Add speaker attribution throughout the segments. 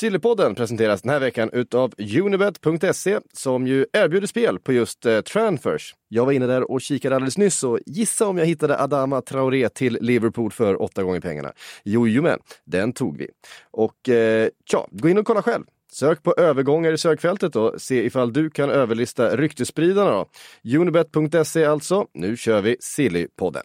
Speaker 1: Sillypodden presenteras den här veckan utav Unibet.se som ju erbjuder spel på just eh, transfers. Jag var inne där och kikade alldeles nyss och gissa om jag hittade Adama Traoré till Liverpool för åtta gånger pengarna. Jojomän, den tog vi. Och eh, tja, gå in och kolla själv. Sök på övergångar i sökfältet och se ifall du kan överlista ryktesspridarna då. Unibet.se alltså. Nu kör vi Sillypodden.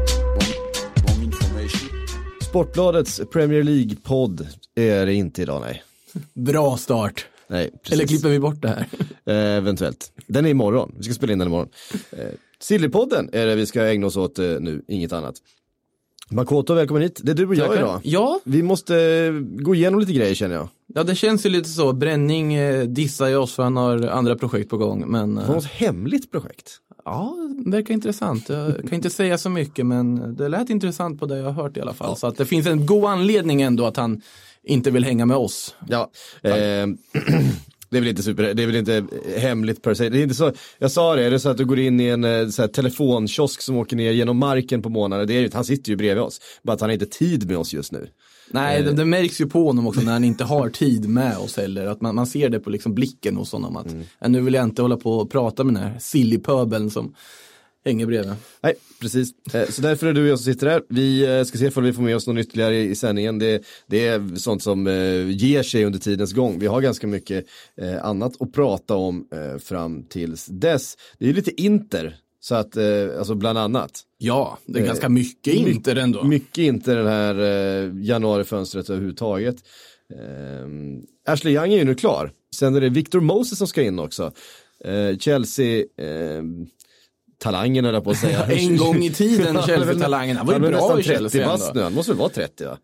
Speaker 1: Sportbladets Premier League-podd är det inte idag, nej.
Speaker 2: Bra start.
Speaker 1: nej precis.
Speaker 2: Eller klipper vi bort det här?
Speaker 1: Eh, eventuellt. Den är imorgon. Vi ska spela in den imorgon. Eh, Sillypodden är det vi ska ägna oss åt eh, nu, inget annat. Makoto, välkommen hit. Det är du och jag
Speaker 2: Tackar.
Speaker 1: idag.
Speaker 2: Ja,
Speaker 1: Vi måste eh, gå igenom lite grejer känner jag.
Speaker 2: ja, det känns ju lite så. Bränning eh, dissar ju oss för han har andra projekt på gång. Men eh,
Speaker 1: något hemligt projekt.
Speaker 2: Ja, det verkar intressant. Jag kan inte säga så mycket men det lät intressant på det jag har hört i alla fall. Så att det finns en god anledning ändå att han inte vill hänga med oss.
Speaker 1: Ja, eh, det är väl inte super, det är väl inte hemligt per se. Det är inte så, jag sa det, är det så att du går in i en eh, så här, telefonkiosk som åker ner genom marken på månader, det är, ju- han sitter ju bredvid oss. Bara att han har inte tid med oss just nu.
Speaker 2: Nej, det, det märks ju på honom också när han inte har tid med oss heller. Att man, man ser det på liksom blicken hos honom. Att "Ja, nu vill jag inte hålla på och prata med den här silly-pöbeln som hänger bredvid.
Speaker 1: Nej, precis. Eh, Så därför är du och jag som sitter här. Vi eh, ska se om vi får med oss något ytterligare i sändningen. Det, det är sånt som eh, ger sig under tidens gång. Vi har ganska mycket annat att prata om fram tills dess. Det är lite Inter, så att, eh, alltså bland annat.
Speaker 2: Ja, det är ganska mycket
Speaker 1: My-
Speaker 2: Inter ändå.
Speaker 1: Mycket Inter den här eh, januarifönstret överhuvudtaget. Eh, Ashley Young är ju nu klar. Sen är det Victor Moses som ska in också. Chelsea, talangen höll jag på att säga.
Speaker 2: En gång i tiden,
Speaker 1: Ja,
Speaker 2: Chelsea-talangen. Han var ju bra i Chelsea
Speaker 1: 30 bast
Speaker 2: ändå.
Speaker 1: nu, han måste väl vara 30 va?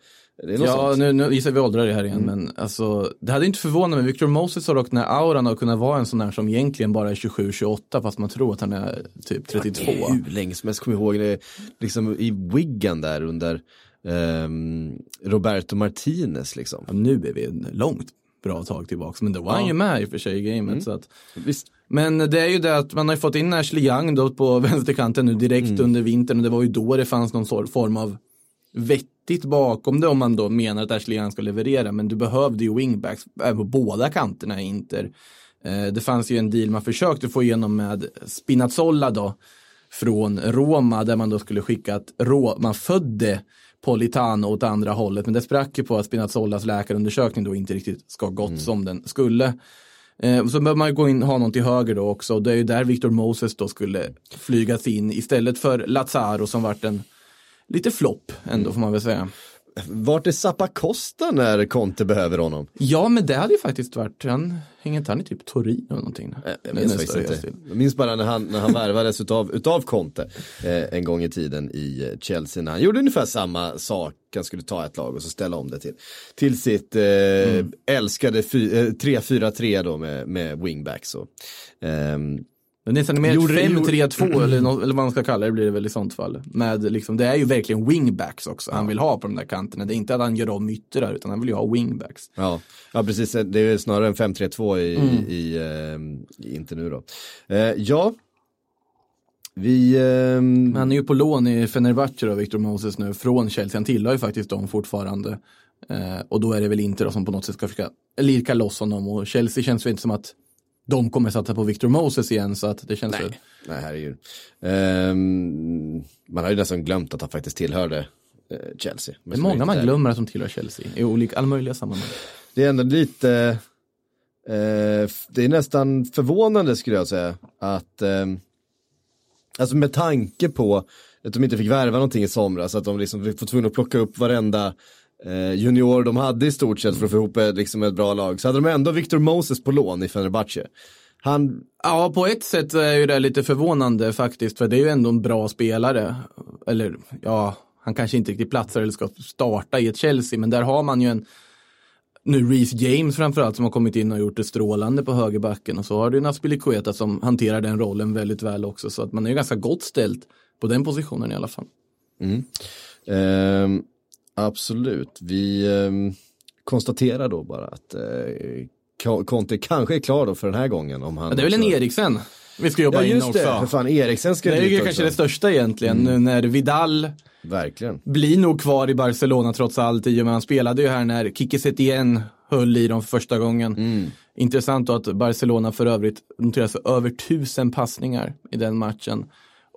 Speaker 2: Ja,
Speaker 1: sånt.
Speaker 2: nu, nu gissar vi åldrar det här igen, men alltså, det hade inte förvånat mig. Victor Moses har dock den här auran att kunna vara en sån här som egentligen bara är 27-28 fast man tror att han är typ 32.
Speaker 1: Hur länge som helst, kommer ihåg det, liksom i Wigan där under ehm, Roberto Martinez liksom.
Speaker 2: Ja, nu är vi långt bra tag tillbaks, men då var han ju med i och för sig i gamet. Så att,
Speaker 1: Visst.
Speaker 2: Men det är ju det att man har fått in Ashley Young då på vänsterkanten nu direkt under vintern och det var ju då det fanns någon form av vettigt bakom det om man då menar att Ashley Young ska leverera. Men du behövde ju wingbacks på båda kanterna i Inter. Eh, det fanns ju en deal man försökte få igenom med Spinazzola då från Roma där man då skulle skicka att man födde Politano åt andra hållet men det sprack ju på att Spinazzolas läkarundersökning då inte riktigt ska gått som den skulle. Eh, så behöver man gå in ha någon till höger då också och det är ju där Victor Moses då skulle flygas in istället för Lazaro som vart en lite flopp ändå får man väl säga.
Speaker 1: Vart är Zappa Costa när Conte behöver honom?
Speaker 2: Ja men det hade ju faktiskt varit, han, hänger inte han i typ Torino eller någonting?
Speaker 1: Jag
Speaker 2: Nej,
Speaker 1: minns faktiskt
Speaker 2: resa
Speaker 1: inte. Jag minns bara när han, när han värvades utav, utav Conte eh, en gång i tiden i eh, Chelsea. När han gjorde ungefär samma sak. Han skulle ta ett lag och så ställa om det till, till sitt eh,
Speaker 2: Mm.
Speaker 1: älskade fy, eh, 3-4-3 då med, med wingbacks. Och, ehm,
Speaker 2: Det är nästan mer
Speaker 1: Gjorde-
Speaker 2: 5-3-2 eller, nå- eller vad man ska kalla det blir det väl i sånt fall. Med liksom, det är ju verkligen wingbacks också han vill ha på de där kanterna. Det är inte att han gör om yttrar utan han vill ju ha wingbacks.
Speaker 1: Ja, ja precis. Det är snarare en 5-3-2 i,
Speaker 2: Mm.
Speaker 1: i, eh, i inte nu då. Eh, ja, vi... ehm,
Speaker 2: han är ju på lån i Fenerbahce då, Victor Moses nu, från Chelsea. Han tillhör ju faktiskt dem fortfarande. Eh, och då är det väl inte då som på något sätt ska försöka lirka loss honom. Och Chelsea känns väl inte som att de kommer satsa på Victor Moses igen. Så att det känns.
Speaker 1: Nej, nej herregud. Ehm, man har ju nästan glömt att han faktiskt tillhörde eh, Chelsea.
Speaker 2: Det är många man glömmer att de tillhör Chelsea i olika, alla möjliga sammanhang.
Speaker 1: Det är ändå lite, f- det är nästan förvånande skulle jag säga att, ehm, alltså med tanke på att de inte fick värva någonting i somras, att de liksom var tvungna att plocka upp varenda junior de hade i stort sett för att få ihop ett, liksom ett bra lag, så hade de ändå Victor Moses på lån i Fenerbahce. Han,
Speaker 2: Ja, på ett sätt är ju det lite förvånande faktiskt, för det är ju ändå en bra spelare. Eller ja, han kanske inte riktigt platsar eller ska starta i ett Chelsea, men där har man ju en nu Reece James framförallt som har kommit in och gjort det strålande på högerbacken och så har du Naspilicueta som hanterar den rollen väldigt väl också så att man är ju ganska gott ställt på den positionen i alla fall.
Speaker 1: Ehm, absolut. Vi ehm, konstaterar då bara att eh, Conte kanske är klar då för den här gången. Om han
Speaker 2: Ja, det är väl en
Speaker 1: också-
Speaker 2: Eriksen vi ska jobba
Speaker 1: Ja
Speaker 2: in också.
Speaker 1: det, för fan Eriksen ska
Speaker 2: Det är ju
Speaker 1: också.
Speaker 2: kanske det största egentligen nu när Vidal
Speaker 1: Verkligen.
Speaker 2: blir nog kvar i Barcelona trots allt i och med han spelade ju här när Kike Setien höll i dem för första gången. Intressant då att Barcelona för övrigt noteras för över tusen passningar i den matchen.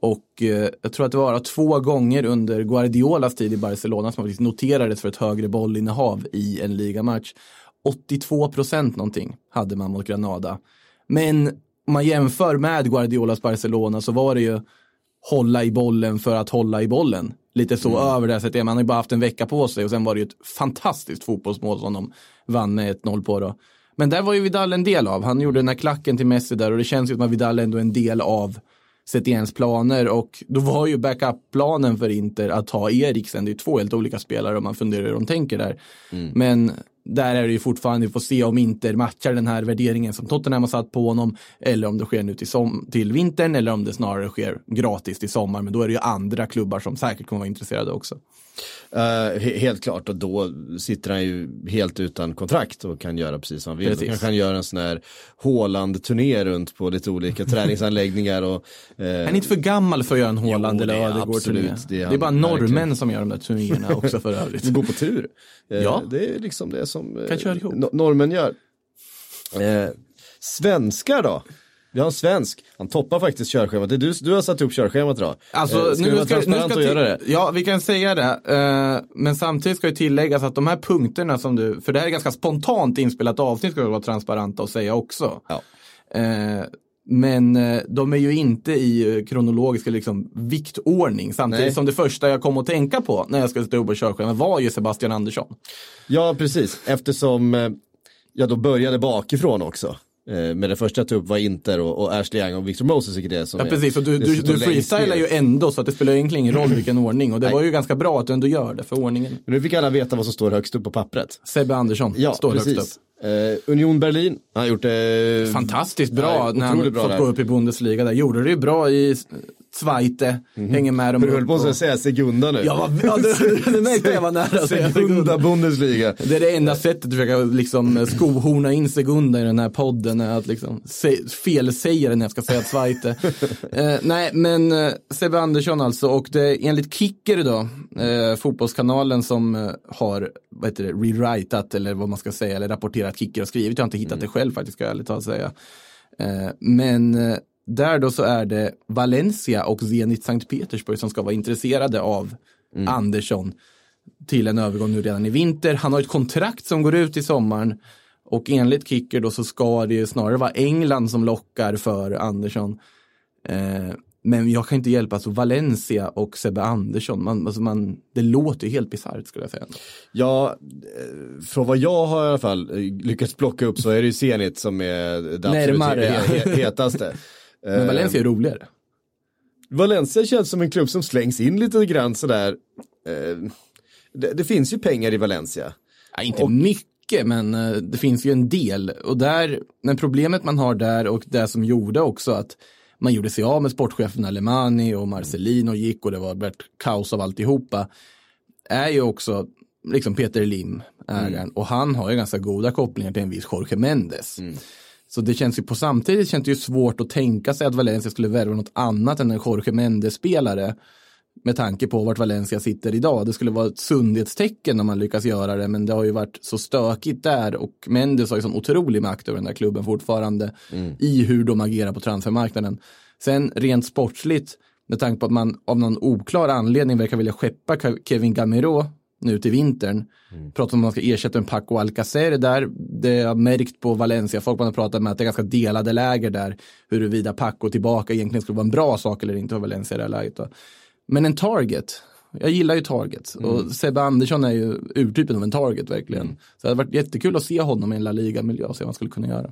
Speaker 2: Och eh, jag tror att det var två gånger under Guardiolas tid i Barcelona som faktiskt noterades för ett högre bollinnehav i en ligamatch. 82 procent någonting hade man mot Granada. Men om man jämför med Guardiolas Barcelona så var det ju hålla i bollen för att hålla i bollen. Lite så över det här sättet. Man har ju bara haft en vecka på sig och sen var det ju ett fantastiskt fotbollsmål som de vann med 1-0 på då. Men där var ju Vidal en del av. Han gjorde den här klacken till Messi där och det känns ju som att Vidal ändå är en del av Setiens planer och då var ju backup-planen för Inter att ta Eriksen. Det är ju två helt olika spelare om man funderar hur de tänker där. Men där är det ju fortfarande, vi får se om Inter matchar den här värderingen som Tottenham har satt på honom eller om det sker nu till, som, till vintern eller om det snarare sker gratis till sommar. Men då är det ju andra klubbar som säkert kommer vara intresserade också.
Speaker 1: Eh, he- helt klart och då sitter han ju helt utan kontrakt och kan göra precis vad han vill. Då kanske han gör en sån här Haaland-turné runt på lite olika träningsanläggningar och eh,
Speaker 2: Han är inte för gammal för att göra en
Speaker 1: det
Speaker 2: eller Ödegård-turné.
Speaker 1: absolut, det
Speaker 2: Det
Speaker 1: är
Speaker 2: bara norrmän som gör de där turnéerna också för övrigt.
Speaker 1: gå på tur. Eh,
Speaker 2: Ja.
Speaker 1: Det är liksom det som no- norrmän gör. Svenskar då? Vi har en svensk, han toppar faktiskt körschemat. Det är du, du har satt upp körschemat idag.
Speaker 2: Alltså,
Speaker 1: Eh, ska
Speaker 2: nu
Speaker 1: du vara
Speaker 2: ska, nu ska
Speaker 1: och göra det?
Speaker 2: Ja, vi kan säga det. Eh, men samtidigt ska ju tilläggas att de här punkterna som du, för det här är ganska spontant inspelat avsnitt ska vi vara transparenta och säga också.
Speaker 1: Ja.
Speaker 2: Eh, men eh, de är ju inte i eh, kronologisk liksom, viktordning. Samtidigt
Speaker 1: Nej.
Speaker 2: som det första jag kom att tänka på när jag skulle sätta upp på körschemat var ju Sebastian Andersson.
Speaker 1: Ja, precis. Eftersom jag då började bakifrån också. Eh, Men det första jag tog upp var Inter och, och Ashley Young och Victor Moses, vilket är som
Speaker 2: Ja, precis. Och du,
Speaker 1: det
Speaker 2: du, du freestylar ju ändå så att det spelar egentligen ingen roll vilken ordning. Och det
Speaker 1: Nej.
Speaker 2: var ju ganska bra att du ändå gör det för ordningen.
Speaker 1: Men nu fick alla veta vad som står högst upp på pappret.
Speaker 2: Sebbe Andersson
Speaker 1: Ja,
Speaker 2: står högst upp.
Speaker 1: precis. Eh, Union Berlin, han har gjort det
Speaker 2: fantastiskt bra
Speaker 1: Ja,
Speaker 2: när han
Speaker 1: bra
Speaker 2: fått
Speaker 1: där.
Speaker 2: gå upp i Bundesliga. Där gjorde det ju bra i Zweite, hänger med dem
Speaker 1: Du höll på att säga Segunda nu.
Speaker 2: Ja, vad- ja, du, du märkte jag var nära
Speaker 1: Segunda Bundesliga.
Speaker 2: Det är det enda sättet att försöka liksom skohorna in Segunda i den här podden, är att liksom se, felsäga det när jag ska säga Zweite. eh, nej, men eh, Sebbe Andersson alltså, och det är enligt Kicker då, eh, fotbollskanalen som eh, har, vad heter det, rewritat eller vad man ska säga, eller rapporterat Kicker och skrivit, jag har inte hittat det själv faktiskt, ska jag ärligt talat säga. Eh, men där då så är det Valencia och Zenit Sankt Petersburg som ska vara intresserade av Andersson till en övergång nu redan i vinter. Han har ett kontrakt som går ut i sommaren och enligt Kicker då så ska det ju snarare vara England som lockar för Andersson. Eh, men jag kan inte hjälpa, alltså Valencia och Sebbe Andersson, man, alltså man, det låter ju helt bisarrt skulle jag säga.
Speaker 1: Ja, eh, från vad jag har i alla fall eh, lyckats plocka upp så är det ju Zenit som är det absolut
Speaker 2: Närmare,
Speaker 1: he- he- hetaste.
Speaker 2: Men Valencia är roligare.
Speaker 1: Valencia känns som en klubb som slängs in lite grann sådär. Eh, det, det finns ju pengar i Valencia.
Speaker 2: Ja, inte mycket, men eh, det finns ju en del. Och där, men problemet man har där och det som gjorde också att man gjorde sig av med sportchefen Alemani och Marcelino gick och det var ett kaos av alltihopa. Är ju också liksom Peter Lim, ägaren. Och han har ju ganska goda kopplingar till en viss Jorge Mendes. Så det känns ju på samtidigt känns det ju svårt att tänka sig att Valencia skulle värva något annat än en Jorge Mendes-spelare. Med tanke på vart Valencia sitter idag. Det skulle vara ett sundhetstecken om man lyckas göra det. Men det har ju varit så stökigt där. Och Mendes har ju sån otrolig makt över den där klubben fortfarande. I hur de agerar på transfermarknaden. Sen rent sportsligt. Med tanke på att man av någon oklar anledning verkar vilja skeppa Ke- Kevin Gamero nu till vintern. Pratar om att man ska ersätta en Paco Alcacer där. Det har märkt på Valencia. Folk man har pratat med att det är ganska delade läger där. Huruvida Paco tillbaka egentligen skulle vara en bra sak eller inte för Valencia i det här läget. Då. Men en target. Jag gillar ju target. Och Sebbe Andersson är ju urtypen av en target verkligen. Så det hade varit jättekul att se honom i en La Liga-miljö och se vad han skulle kunna göra.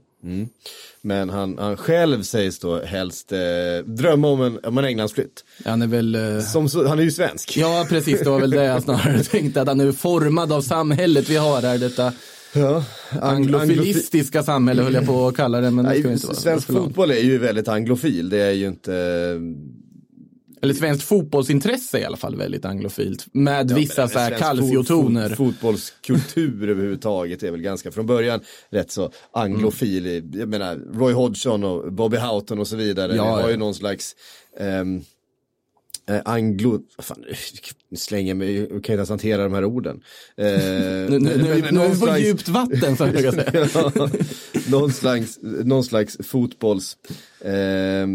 Speaker 1: Men han, han själv sägs då helst eh, drömma om en, om en Englandsflytt.
Speaker 2: Han är väl... eh,
Speaker 1: Som, han är ju svensk.
Speaker 2: Ja, precis. Det var väl det jag snarare tänkte. Att han är formad av samhället vi har här. Detta
Speaker 1: Ja,
Speaker 2: Anglofilistiska samhälle höll jag på att kalla det, men det ska
Speaker 1: Nej,
Speaker 2: inte vara.
Speaker 1: svensk fotboll är ju väldigt anglofil. Det är ju inte...
Speaker 2: Eller svenskt fotbollsintresse i alla fall väldigt anglofilt. Med vissa
Speaker 1: men
Speaker 2: så här
Speaker 1: svensk
Speaker 2: calciotoner.
Speaker 1: fot- fot- Fotbollskultur överhuvudtaget är väl ganska från början rätt så anglofil. Jag menar Roy Hodgson och Bobby Houghton och så vidare.
Speaker 2: Ja,
Speaker 1: har
Speaker 2: ja.
Speaker 1: ju någon slags ehm, eh, anglo... Fan, slänger mig, jag kan inte ens hantera de här orden. Eh,
Speaker 2: Nu, nu, nu, nu är vi på djupt vatten, så jag säga.
Speaker 1: Ja, någon, slags, någon slags fotbolls eh,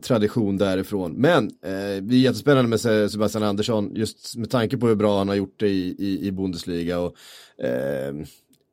Speaker 1: tradition därifrån. Men eh, det är jättespännande med Se- Sebastian Andersson just med tanke på hur bra han har gjort det i, i, i Bundesliga. Och, ehm,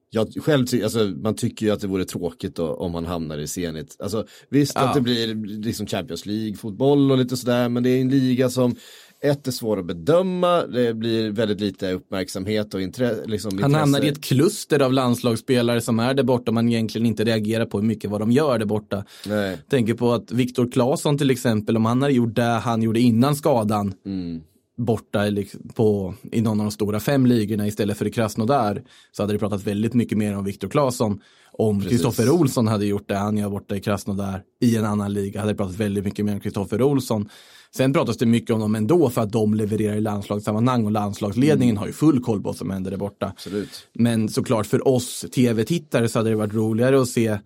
Speaker 1: jag själv alltså, man tycker ju att det vore tråkigt då, om han hamnar i Zenit. Alltså, visst
Speaker 2: Ja.
Speaker 1: att det blir liksom Champions League-fotboll och lite sådär, men det är en liga som ett är svår att bedöma, det blir väldigt lite uppmärksamhet och intre, liksom,
Speaker 2: Han
Speaker 1: intresse.
Speaker 2: hamnar i ett kluster av landslagsspelare som är där borta. Man egentligen inte reagerar på hur mycket vad de gör där borta.
Speaker 1: Nej.
Speaker 2: Tänker på att Viktor Claesson till exempel, om han hade gjort det han gjorde innan skadan
Speaker 1: Mm.
Speaker 2: borta liksom- på, i någon av de stora fem ligorna istället för i Krasnodar så hade det pratat väldigt mycket mer om Viktor Claesson. Om Kristoffer Olsson hade gjort det han gör borta i Krasnodar i en annan liga hade det pratat väldigt mycket mer om Kristoffer Olsson. Sen pratas det mycket om dem ändå för att de levererar i landslagssammanhang och landslagsledningen har ju full koll på vad som händer där borta.
Speaker 1: Absolut.
Speaker 2: Men såklart för oss tv-tittare så hade det varit roligare att se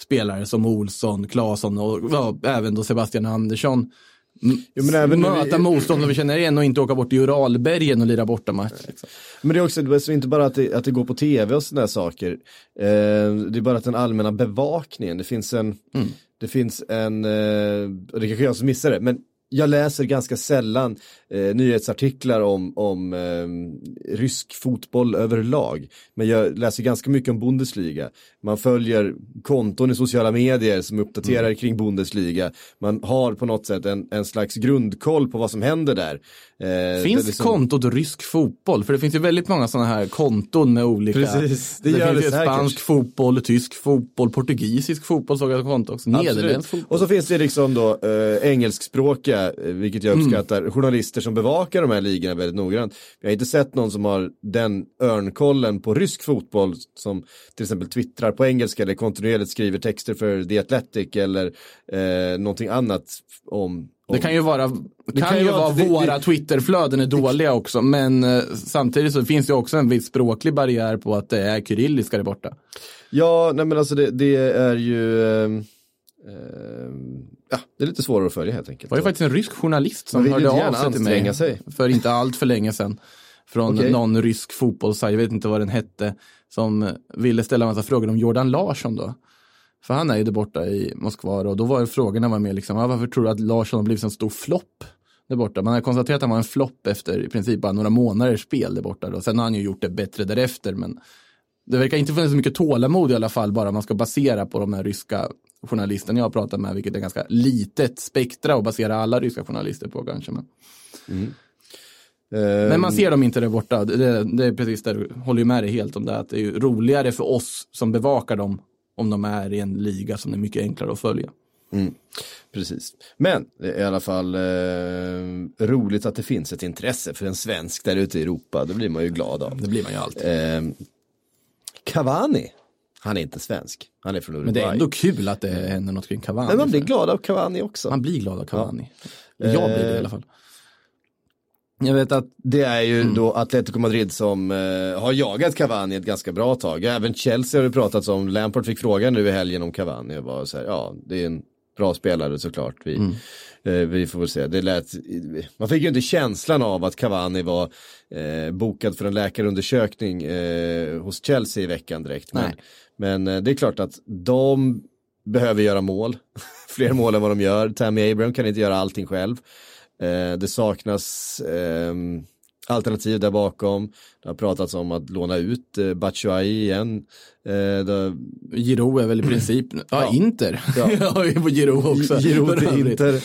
Speaker 2: spelare som Olsson, Claesson och ja, även då Sebastian Andersson
Speaker 1: Jo, men även
Speaker 2: möta
Speaker 1: vi-
Speaker 2: motstånd som vi känner igen och inte åka bort till Uralbergen och lira bortamatch. Liksom.
Speaker 1: Men det är också, det är inte bara att det, att det går på tv och sådana saker. Eh, det är bara att den allmänna bevakningen, det finns en,
Speaker 2: Mm.
Speaker 1: det finns en, eh, och det kanske jag som missar det, men jag läser ganska sällan eh, nyhetsartiklar om, om eh, rysk fotboll överlag. Men jag läser ganska mycket om Bundesliga. Man följer konton i sociala medier som uppdaterar
Speaker 2: Mm.
Speaker 1: kring Bundesliga. Man har på något sätt en, en slags grundkoll på vad som händer där. Eh,
Speaker 2: Finns
Speaker 1: det liksom-
Speaker 2: kontot rysk fotboll? För det finns ju väldigt många sådana här konton med olika.
Speaker 1: Precis, det
Speaker 2: det,
Speaker 1: gör
Speaker 2: finns
Speaker 1: det säkert.
Speaker 2: spansk fotboll, tysk fotboll, portugisisk fotboll såg jag konto också. Nederländsk fotboll.
Speaker 1: Och så finns det liksom då eh, engelskspråkiga, eh, vilket jag
Speaker 2: Mm.
Speaker 1: uppskattar, journalister som bevakar de här ligorna väldigt noggrant. Jag har inte sett någon som har den örnkollen på rysk fotboll som till exempel twittrar på engelska eller kontinuerligt skriver texter för The Athletic eller eh, någonting annat om,
Speaker 2: Det kan ju vara, det kan
Speaker 1: kan ju vara det-
Speaker 2: våra
Speaker 1: det-
Speaker 2: Twitterflöden är dåliga också, men eh, samtidigt så finns det också en viss språklig barriär på att det är kyrilliska där borta.
Speaker 1: Ja, nej men alltså det, det är ju ehm, ehm, Ja, det är lite svårare att följa helt enkelt.
Speaker 2: Det var ju faktiskt en rysk journalist som hörde av sig till mig
Speaker 1: sig.
Speaker 2: för inte allt för länge sedan. Från
Speaker 1: Okej.
Speaker 2: någon rysk fotbollssajt, jag vet inte vad den hette, som ville ställa en massa frågor om Jordan Larsson då. För han är ju där borta i Moskva och då var frågorna var mer liksom, varför tror du att Larsson har blivit en stor flopp där borta? Man har konstaterat att han var en flopp efter i princip bara några månaders spel där borta då. Sen har han ju gjort det bättre därefter, men det verkar inte finnas så mycket tålamod i alla fall, bara man ska basera på de här ryska journalisterna jag har pratat med, vilket är ganska litet spektra att basera alla ryska journalister på kanske. Men,
Speaker 1: Ehm,
Speaker 2: men man ser dem inte där borta, det, det, är precis där, du håller ju med dig helt om det, att det är ju roligare för oss som bevakar dem om de är i en liga som är mycket enklare att följa.
Speaker 1: Precis. Men det är i alla fall eh, roligt att det finns ett intresse för en svensk där ute i Europa. Det blir man ju glad av.
Speaker 2: Det blir man ju alltid.
Speaker 1: Eh, Cavani, han är inte svensk. Han är från Uruguay.
Speaker 2: Men det är ändå kul att det händer något kring Cavani.
Speaker 1: Men man blir glad av Cavani också.
Speaker 2: man blir glad av Cavani. Jag blir det i alla fall.
Speaker 1: Jag vet att det är ju
Speaker 2: Mm.
Speaker 1: då Atletico Madrid som eh, har jagat Cavani ett ganska bra tag. Även Chelsea har det pratats om. Lampard fick frågan nu i helgen om Cavani och var så här, ja, det är en bra spelare såklart. Vi,
Speaker 2: Mm.
Speaker 1: Eh, vi får väl se. Det lät, man fick ju inte känslan av att Cavani var eh, bokad för en läkarundersökning eh, hos Chelsea i veckan direkt. Men, men det är klart att de behöver göra mål. Fler mål än vad de gör. Tammy Abraham kan inte göra allting själv. Det saknas ehm, alternativ där bakom. Det har pratats om att låna ut eh, Batshuayi igen. Eh, det,
Speaker 2: Giro är väl i princip, ja,
Speaker 1: Ja.
Speaker 2: Inter.
Speaker 1: Ja.
Speaker 2: Ja. har ju på Giro också.
Speaker 1: Giro till. Inter.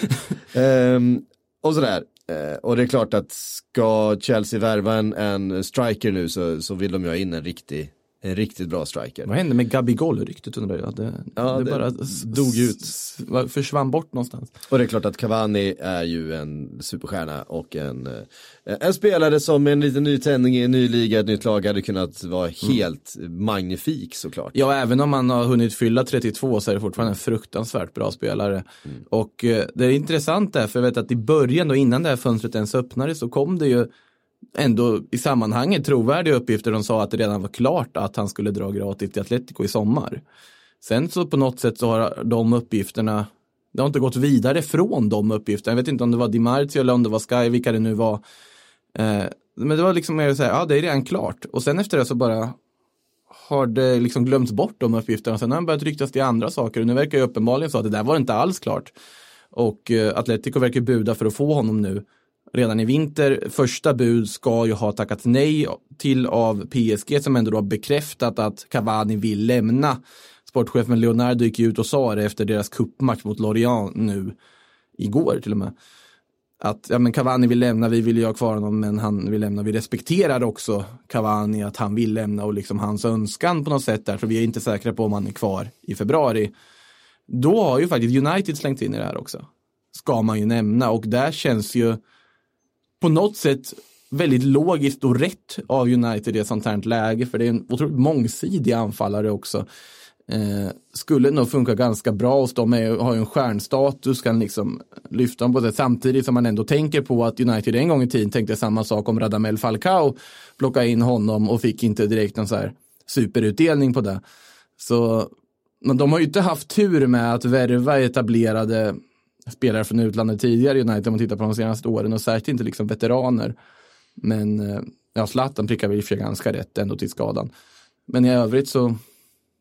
Speaker 1: Ehm, och sådär. Eh, och det är klart att ska Chelsea värva en, en striker nu så, så vill de ju ha in en riktig, En riktigt bra striker.
Speaker 2: Vad hände med Gabigol-ryktet undrar jag? Det,
Speaker 1: Ja,
Speaker 2: det,
Speaker 1: det
Speaker 2: bara
Speaker 1: dog ut.
Speaker 2: Försvann bort någonstans.
Speaker 1: Och det är klart att Cavani är ju en superstjärna och en, eh, en spelare som med en liten nytändning i en ny liga, ett nytt lag hade kunnat vara helt magnifik såklart.
Speaker 2: Ja, även om han har hunnit fylla 32 så är det fortfarande en fruktansvärt bra spelare. Och eh, det är intressant där, för jag vet att i början då innan det här fönstret ens öppnades så kom det ju ändå i sammanhanget trovärdiga uppgifter. De sa att det redan var klart att han skulle dra gratis till Atletico i sommar. Sen så på något sätt så har de uppgifterna, det har inte gått vidare från de uppgifterna. Jag vet inte om det var Di Marzio eller om det var Sky, vilka det nu var. Eh, men det var liksom mer så här, ja det är redan klart. Och sen efter det så bara har det liksom glömts bort de uppgifterna. Sen har det börjat ryktas till andra saker och nu verkar ju uppenbarligen så att det där var inte alls klart. Och eh, Atletico verkar buda för att få honom nu redan i vinter. Första bud ska ju ha tackat nej till av PSG som ändå då har bekräftat att Cavani vill lämna. Sportchefen Leonardo gick ju ut och sa det efter deras kuppmatch mot Lorient nu igår till och med. Att ja, men Cavani vill lämna, vi vill ju ha kvar honom men han vill lämna. Vi respekterar också Cavani att han vill lämna och liksom hans önskan på något sätt där så vi är inte säkra på om han är kvar i februari. Då har ju faktiskt United slängt in i det här också. Ska man ju nämna och där känns ju på något sätt väldigt logiskt och rätt av United i ett sånt här läge för det är en otroligt mångsidig anfallare också. Eh, skulle nog funka ganska bra hos dem, är, har ju en stjärnstatus, kan liksom lyfta dem på det samtidigt som man ändå tänker på att United en gång i tiden tänkte samma sak om Radamel Falcao, plocka in honom och fick inte direkt någon så här superutdelning på det. Så men de har ju inte haft tur med att värva etablerade spelare från utlandet tidigare i United om man tittar på de senaste åren och särskilt inte liksom veteraner. Men eh, ja, Zlatan prickar väl i och för sig ganska rätt ändå till skadan. Men i övrigt så,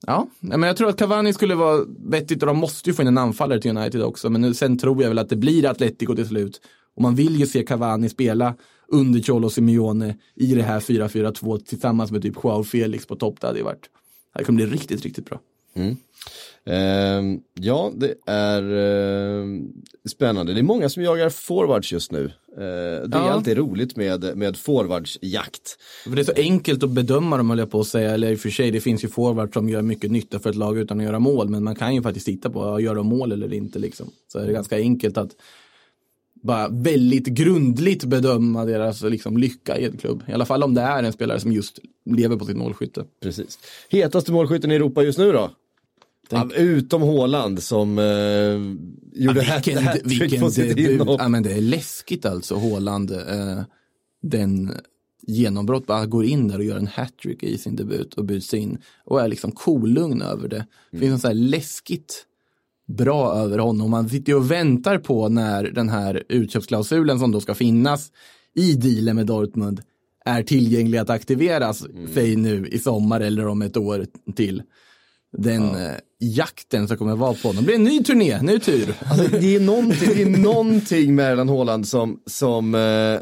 Speaker 2: ja, men jag tror att Cavani skulle vara vettigt och de måste ju få in en anfallare till United också. Men nu, sen tror jag väl att det blir Atletico till slut. Och man vill ju se Cavani spela under Cholo Simeone i det här 4-4-2 tillsammans med typ Joao Felix på topp. Det hade ju varit, det kommer bli riktigt, riktigt bra.
Speaker 1: Ehm, ja, det är ehm, spännande. Det är många som jagar forwards just nu. Eh, det är
Speaker 2: Ja.
Speaker 1: alltid roligt med, med forwardsjakt.
Speaker 2: För det är så enkelt att bedöma dem, höll jag på att säga. Eller i och för sig, det finns ju forwards som gör mycket nytta för ett lag utan att göra mål. Men man kan ju faktiskt titta på, ja, gör de mål eller inte liksom. Så är det ganska enkelt att bara väldigt grundligt bedöma deras liksom, lycka i ett klubb. I alla fall om det är en spelare som just lever på sitt målskytte.
Speaker 1: Precis. Hetaste målskytten i Europa just nu då? Ja, utom Håland som eh, gjorde
Speaker 2: Ja, vilken
Speaker 1: hat-
Speaker 2: vilken
Speaker 1: på sitt
Speaker 2: debut. Ja, men det är läskigt alltså, Håland. Eh, den genombrott, bara går in där och gör en hattrick i sin debut och byts in och är liksom kolugn över det. Det finns något så här läskigt bra över honom. Man sitter ju och väntar på när den här utköpsklausulen som då ska finnas i dealen med Dortmund är tillgänglig att aktiveras, säg nu i sommar eller om ett år till. Den eh, jakten som kommer vara på honom. Det blir en ny turné, ny tur.
Speaker 1: Alltså, det, är någonting, det är någonting med Erland Haaland som, som eh,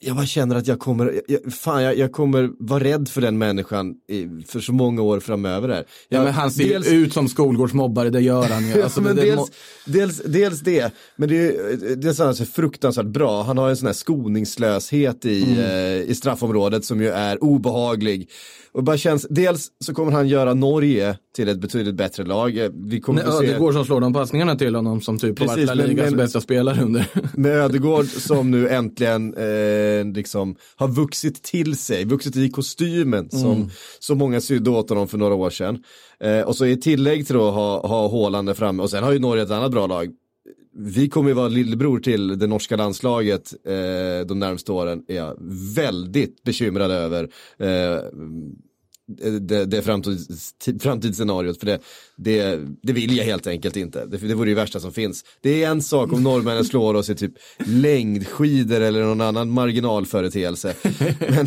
Speaker 1: jag bara känner att jag kommer, jag, fan, jag, jag kommer vara rädd för den människan i, för så många år framöver här.
Speaker 2: Ja,
Speaker 1: Jag-
Speaker 2: men han ser
Speaker 1: dels-
Speaker 2: ut som skolgårdsmobbare, det gör han ju. Alltså,
Speaker 1: ja, men
Speaker 2: det,
Speaker 1: dels, dels, dels det, men det är, det är så fruktansvärt bra. Han har en sån här skoningslöshet i,
Speaker 2: Mm.
Speaker 1: eh, i straffområdet som ju är obehaglig. Och bara känns, dels så kommer han göra Norge till ett betydligt bättre lag. Eh, Vi kommer
Speaker 2: Nej,
Speaker 1: få se
Speaker 2: Ödegård som slår de passningarna till honom som typ har varit La Ligas bästa spelare under.
Speaker 1: med Ödegård som nu äntligen eh, liksom har vuxit till sig, vuxit i kostymen som så många sydde åt honom för några år sedan. Eh, och så i tillägg till att ha, ha Haaland där framme och sen har ju Norge ett annat bra lag. Vi kommer ju vara lillebror till det norska landslaget eh, de närmsta åren är jag väldigt bekymrad över. Eh, det, det framtids, framtidsscenariot för det, det, det vill jag helt enkelt inte. Det, det vore det värsta som finns. Det är en sak om norrmännen slår oss i typ längdskidor eller någon annan marginalföreteelse. Men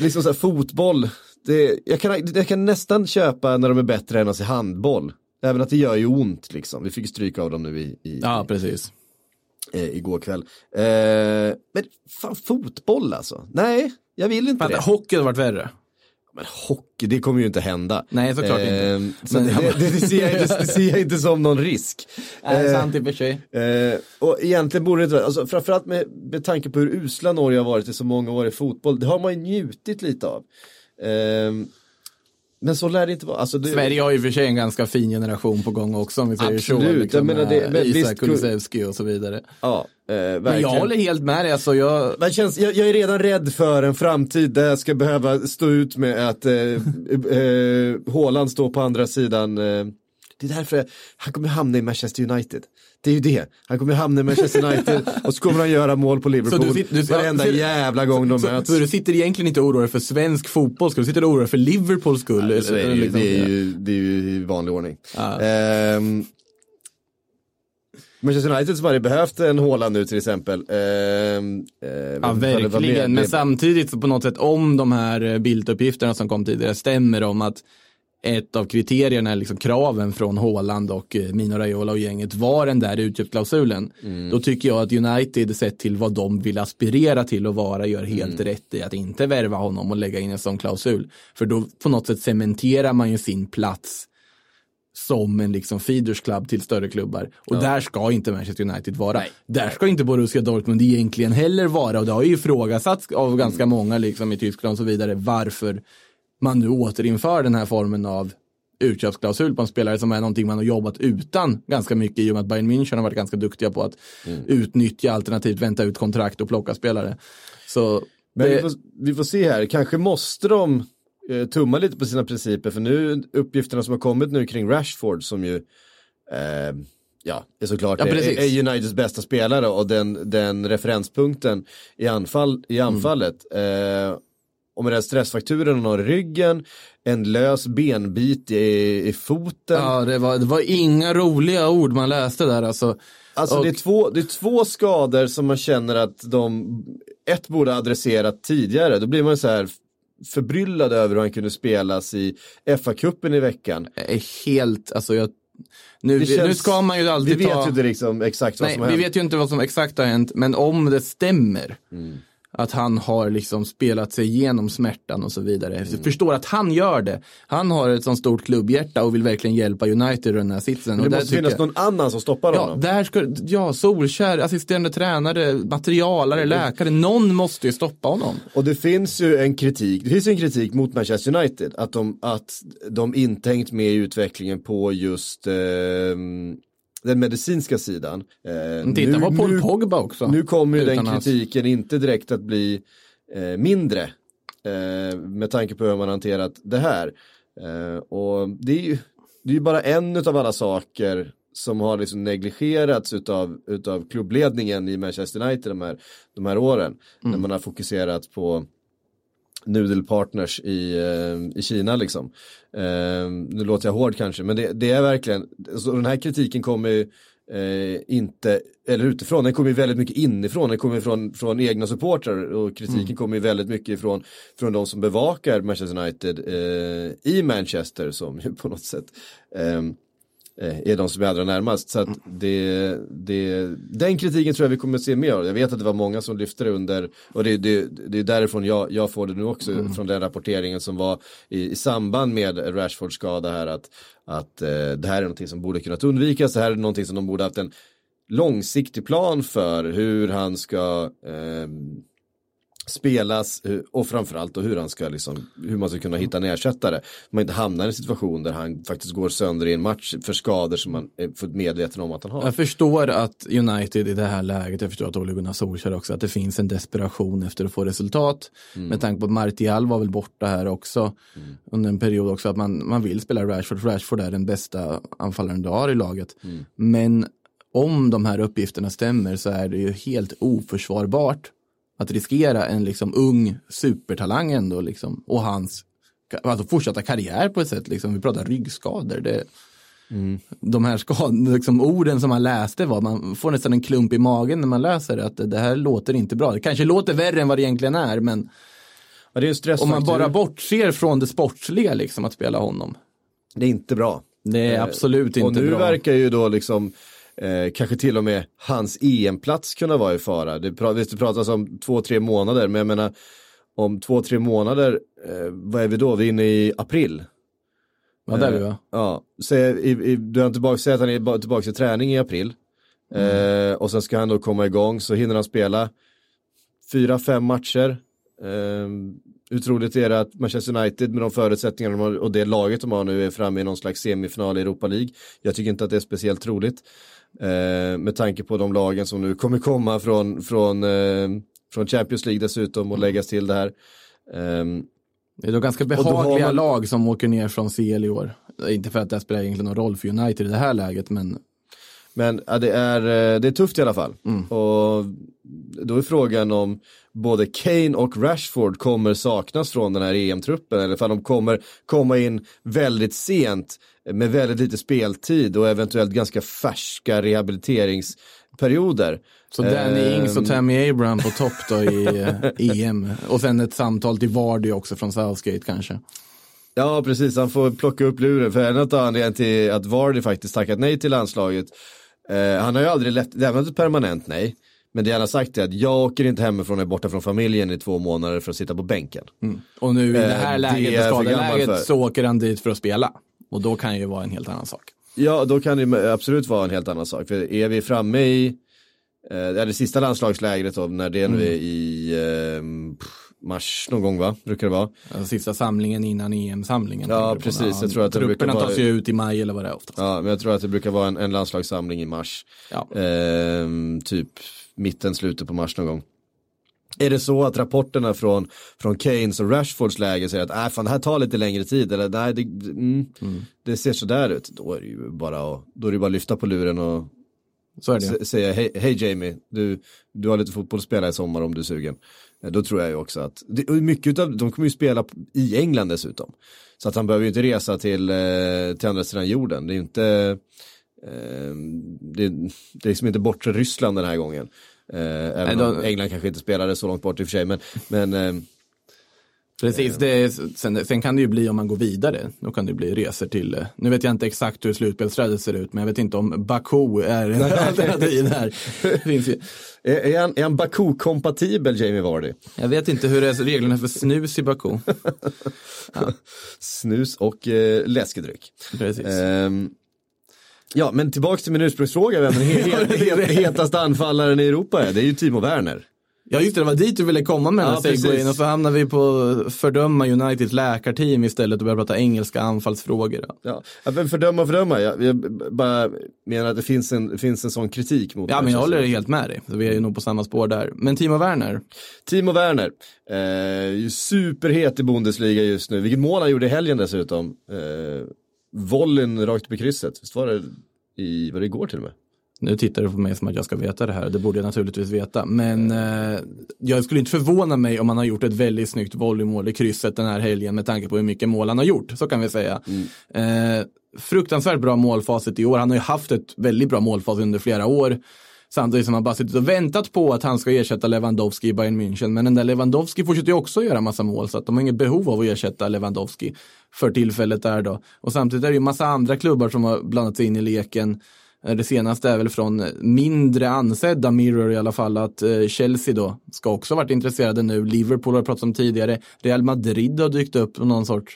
Speaker 1: liksom så här, fotboll, det, jag, kan, jag kan nästan köpa när de är bättre än oss i handboll. Även att det gör ju ont liksom. Vi fick stryka av dem nu i, i,
Speaker 2: Ja, precis.
Speaker 1: eh, igår kväll. Eh, men fan fotboll alltså. Nej, jag vill inte
Speaker 2: Fan,
Speaker 1: det.
Speaker 2: hockey hade varit värre.
Speaker 1: Men hockey, det kommer ju inte hända.
Speaker 2: Nej, såklart inte.
Speaker 1: Ehm, Så
Speaker 2: Men-
Speaker 1: det, det, det, ser jag inte, det ser jag inte som någon risk.
Speaker 2: Nej,
Speaker 1: Eh,
Speaker 2: sant i och för sig.
Speaker 1: Eh, och egentligen borde det inte vara, alltså framförallt med, med tanke på hur usla Norge har varit i så många år i fotboll, det har man ju njutit lite av. Ehm, men så lär det inte vara. Alltså, det,
Speaker 2: Sverige har ju för sig en ganska fin generation på gång också om vi säger så.
Speaker 1: Absolut,
Speaker 2: Liksom,
Speaker 1: jag menar det-
Speaker 2: med
Speaker 1: men
Speaker 2: Isak
Speaker 1: visst,
Speaker 2: Kulusevski och så vidare.
Speaker 1: Ja, eh,
Speaker 2: Men jag håller helt med dig. Alltså, jag,
Speaker 1: Man känns, jag, jag är redan rädd för en framtid där jag ska behöva stå ut med att eh, eh, Haaland står på andra sidan. Eh, det är därför han kommer hamna i Manchester United. Det är ju det. Han kommer hamna i Manchester United och så kommer han göra mål på Liverpool
Speaker 2: Så du du-
Speaker 1: varenda
Speaker 2: så-
Speaker 1: jävla gång de
Speaker 2: så,
Speaker 1: möts.
Speaker 2: så du sitter egentligen inte och oroar dig för svensk fotboll, ska du sitta och oroa dig för Liverpools skull?
Speaker 1: Så är det,
Speaker 2: Eller
Speaker 1: ju,
Speaker 2: liksom-
Speaker 1: det, är ju, det är ju i vanlig ordning.
Speaker 2: Ja.
Speaker 1: Ehm, Manchester United som hade behövt en Haaland nu till exempel. Ehm, eh,
Speaker 2: Ja, verkligen. Men samtidigt så på något sätt, om de här eh, bilduppgifterna som kom tidigare stämmer om att ett av kriterierna, liksom kraven från Haaland och eh, Mino Raiola och gänget var den där utköpsklausulen.
Speaker 1: Mm.
Speaker 2: Då tycker jag att United sett till vad de vill aspirera till att vara gör helt
Speaker 1: Mm.
Speaker 2: rätt i att inte värva honom och lägga in en sån klausul. För då på något sätt cementerar man ju sin plats som en liksom feeders club till större klubbar. Och där ska inte Manchester United vara. Där ska inte Borussia Dortmund egentligen heller vara. Och det har ju ifrågasatts av ganska många liksom i Tyskland och så vidare varför man nu återinför den här formen av utköpsklausul på en spelare som är någonting man har jobbat utan ganska mycket i och med att Bayern München har varit ganska duktiga på att utnyttja alternativt vänta ut kontrakt och plocka spelare. Så
Speaker 1: Men
Speaker 2: det,
Speaker 1: vi, får, vi får se här, kanske måste de tumma lite på sina principer för nu uppgifterna som har kommit nu kring Rashford som ju eh, ja, är såklart
Speaker 2: Ja,
Speaker 1: är, är Uniteds bästa spelare och den, den referenspunkten i, anfall, i
Speaker 2: Mm.
Speaker 1: anfallet. Eh, och med den stressfakturen hon har i ryggen, en lös benbit i, i foten.
Speaker 2: ja, det, var, det var inga roliga ord man läste där alltså.
Speaker 1: Alltså
Speaker 2: Och-
Speaker 1: det, är två, det är två skador som man känner att de, ett borde adresserat tidigare. Då blir man så här förbryllad över hur han kunde spelas i FA-cupen i veckan.
Speaker 2: är helt, alltså jag, nu,
Speaker 1: Det
Speaker 2: nu
Speaker 1: känns-
Speaker 2: ska man ju alltid
Speaker 1: Vi vet
Speaker 2: ta,
Speaker 1: ju inte liksom exakt vad
Speaker 2: nej,
Speaker 1: som har
Speaker 2: vi
Speaker 1: hänt.
Speaker 2: vet ju inte vad som exakt har hänt, men om det stämmer
Speaker 1: Mm.
Speaker 2: Att han har liksom spelat sig igenom smärtan och så vidare. Jag förstår att han gör det. Han har ett sånt stort klubbhjärta och vill verkligen hjälpa United i den här sitsen.
Speaker 1: Men det måste finnas
Speaker 2: jag-
Speaker 1: någon annan som stoppar
Speaker 2: Ja,
Speaker 1: honom.
Speaker 2: där ska, ja, Solskär, assisterande tränare, materialare, läkare. Någon måste ju stoppa honom.
Speaker 1: Och det finns ju en kritik, det finns en kritik mot Manchester United att de, att de inte hängt med i utvecklingen på just ehm, den medicinska sidan. Eh,
Speaker 2: Titta
Speaker 1: nu-
Speaker 2: på Paul Pogba också.
Speaker 1: Nu kommer ju den
Speaker 2: Utan hans-
Speaker 1: kritiken inte direkt att bli eh, mindre eh, med tanke på hur man hanterat det här. Eh, och det är ju det är bara en av alla saker som har liksom negligerats utav, utav klubbledningen i Manchester United de här, de här åren. När man har fokuserat på nudelpartners i, eh, i Kina liksom. Eh, nu låter jag hård kanske, men det, det är verkligen, så den här kritiken kommer ju eh, inte, eller utifrån, den kommer ju väldigt mycket inifrån, den kommer från, från egna supportrar och kritiken kommer ju väldigt mycket ifrån från de som bevakar Manchester United eh, i Manchester som ju på något sätt eh, är de som är allra närmast. Så det, det, den kritiken tror jag vi kommer att se mer av. Jag vet att det var många som lyfte det under, och det, det, det är därifrån jag, jag får det nu också, från den rapporteringen som var i, i samband med Rashfords skada här, att, att eh, det här är någonting som borde kunnat undvikas, det här är någonting som de borde haft en långsiktig plan för hur han ska ehm, spelas eh, och framförallt hur han ska liksom, hur man ska kunna hitta en ersättare. Man inte hamnar i en situation där han faktiskt går sönder i en match för skador som man är fullt medveten om att han har.
Speaker 2: Jag förstår att United i det här läget, jag förstår att Ole Gunnar Solskjaer också, att det finns en desperation efter att få resultat. Med tanke på att Martial var väl borta här också under en period också, att man, man vill spela Rashford. Rashford är den bästa anfallaren du har i laget. Men om de här uppgifterna stämmer så är det ju helt oförsvarbart att riskera en liksom ung supertalang ändå liksom, och hans alltså fortsatta karriär på ett sätt. Liksom. Vi pratar ryggskador. Det, de här skad, liksom, orden som man läste var, man får nästan en klump i magen när man läser det, att det, här låter inte bra. Det kanske låter värre än vad det egentligen är, men
Speaker 1: Ja, det är
Speaker 2: om man bara bortser från det sportsliga, liksom, att spela honom.
Speaker 1: Det är inte bra.
Speaker 2: Det är
Speaker 1: Eh,
Speaker 2: absolut
Speaker 1: och
Speaker 2: inte
Speaker 1: nu
Speaker 2: bra.
Speaker 1: verkar ju då liksom eh, kanske till och med hans EM-plats kunna vara i fara. Det, pra- visst, det pratas om två, tre månader, men jag menar om två, tre månader, eh, vad är vi då? Vi är inne i april.
Speaker 2: Ja, där är vi va?
Speaker 1: Ja, säg, i, i, du har tillbaka, säg att han är ba- tillbaka i träning i april.
Speaker 2: Mm.
Speaker 1: Eh, och sen ska han då komma igång, så hinner han spela fyra, fem matcher. Eh, hur troligt är det att Manchester United med de förutsättningarna de har och det laget de har nu är framme i någon slags semifinal i Europa League? Jag tycker inte att det är speciellt troligt. Eh, med tanke på de lagen som nu kommer komma från, från, eh, från Champions League dessutom och läggas till det här. Ehm,
Speaker 2: Det är då ganska
Speaker 1: då
Speaker 2: behagliga
Speaker 1: man-
Speaker 2: lag som åker ner från CL i år. Inte för att det spelar egentligen någon roll för United i det här läget, men
Speaker 1: Men ja, det, är, eh, det är tufft i alla fall. Och då är frågan om både Kane och Rashford kommer saknas från den här EM-truppen eller för de kommer komma in väldigt sent med väldigt lite speltid och eventuellt ganska färska rehabiliteringsperioder.
Speaker 2: så Danny
Speaker 1: Ehm,
Speaker 2: Ings och Tammy Abraham på topp då i eh, EM. Och sen ett samtal till Vardy också från Southgate kanske.
Speaker 1: Ja, precis. Han får plocka upp luren. För en av anledningarna till att Vardy faktiskt tackat nej till landslaget. Eh, han har ju aldrig lätt, lämnat ett permanent nej. Men det han har sagt är att jag åker inte hemifrån och är borta från familjen i två månader för att sitta på bänken.
Speaker 2: Och nu i det
Speaker 1: Eh,
Speaker 2: här
Speaker 1: det
Speaker 2: läget, det
Speaker 1: jag för
Speaker 2: skadeläget, så åker han dit för att spela. Och då kan ju vara en helt annan sak.
Speaker 1: Ja, då kan det absolut vara en helt annan sak. För är vi framme i eh, det sista landslagslägret då, när det nu är i eh, pff, mars någon gång va? Brukar det vara.
Speaker 2: Alltså, sista samlingen innan EM-samlingen.
Speaker 1: Ja, precis. Jag tror att det brukar
Speaker 2: Trupperna
Speaker 1: vara-
Speaker 2: tas ju ut i maj eller vad det är oftast.
Speaker 1: Ja, men jag tror att det brukar vara en, en landslagssamling i mars.
Speaker 2: Ja.
Speaker 1: Ehm, typ mitten, slutet på mars någon gång. Är det så att rapporterna från, från Keynes och Rashfords läge säger att äh, fan, det här tar lite längre tid eller nej, det, mm, det ser sådär ut. Då är det ju bara att, då är det bara att lyfta på luren och säga hej, hej Jamie, du, du har lite fotboll att spela i sommar om du är sugen. Eh, Då tror jag ju också att, mycket av, de kommer ju spela i England dessutom. Så att han behöver ju inte resa till, eh, till andra sidan jorden. Det är ju inte, eh, det, det är liksom inte bortre Ryssland den här gången. Även
Speaker 2: Nej,
Speaker 1: om
Speaker 2: då-
Speaker 1: England kanske inte spelade så långt bort i och för sig. Men, men
Speaker 2: Precis, det sen, sen kan det ju bli om man går vidare. Då kan det bli resor till, eh, nu vet jag inte exakt hur slutspelssträdet ser ut, men jag vet inte om Baku är en alternativ ju,
Speaker 1: är, han, är han Baku-kompatibel Jamie Vardy?
Speaker 2: jag vet inte hur det är reglerna för snus i Baku.
Speaker 1: Snus och eh, läskedryck.
Speaker 2: Precis.
Speaker 1: Ehm, ja, men tillbaks till min ursprungsfråga, vem den he- he- he- hetaste anfallaren i Europa är? Det är ju Timo Werner.
Speaker 2: Ja just det, det var dit du ville komma med den
Speaker 1: Ja,
Speaker 2: här segwayen
Speaker 1: precis.
Speaker 2: och så hamnar vi på fördöma Uniteds läkarteam istället och börjar prata engelska anfallsfrågor.
Speaker 1: Ja, fördöma och fördöma, jag, jag bara menar att det finns en, finns en sån kritik mot
Speaker 2: Ja men jag
Speaker 1: Manchester.
Speaker 2: håller helt med dig, så vi är ju nog på samma spår där. Men Timo Werner,
Speaker 1: Timo Werner, eh, superhet i Bundesliga just nu. Vilket mål han gjorde i helgen dessutom. Eh, volleyn rakt upp i krysset. Visst var det i, var det igår till och med?
Speaker 2: Nu tittar du på mig som att jag ska veta det här, det borde jag naturligtvis veta. Men eh, jag skulle inte förvåna mig om han har gjort ett väldigt snyggt volleymål i krysset den här helgen med tanke på hur mycket mål han har gjort, så kan vi säga. Eh, fruktansvärt bra målfacit i år, han har ju haft ett väldigt bra målfacit under flera år. Samtidigt som han bara suttit och väntat på att han ska ersätta Lewandowski i Bayern München. Men den där Lewandowski fortsätter ju också göra massa mål, så att de har inget behov av att ersätta Lewandowski för tillfället där då. Och samtidigt är det ju massa andra klubbar som har blandat sig in i leken. Eh, Det senaste är väl från mindre ansedda Mirror i alla fall att eh, Chelsea då ska också ha varit intresserade nu. Liverpool har pratat om tidigare. Real Madrid har dykt upp någon sorts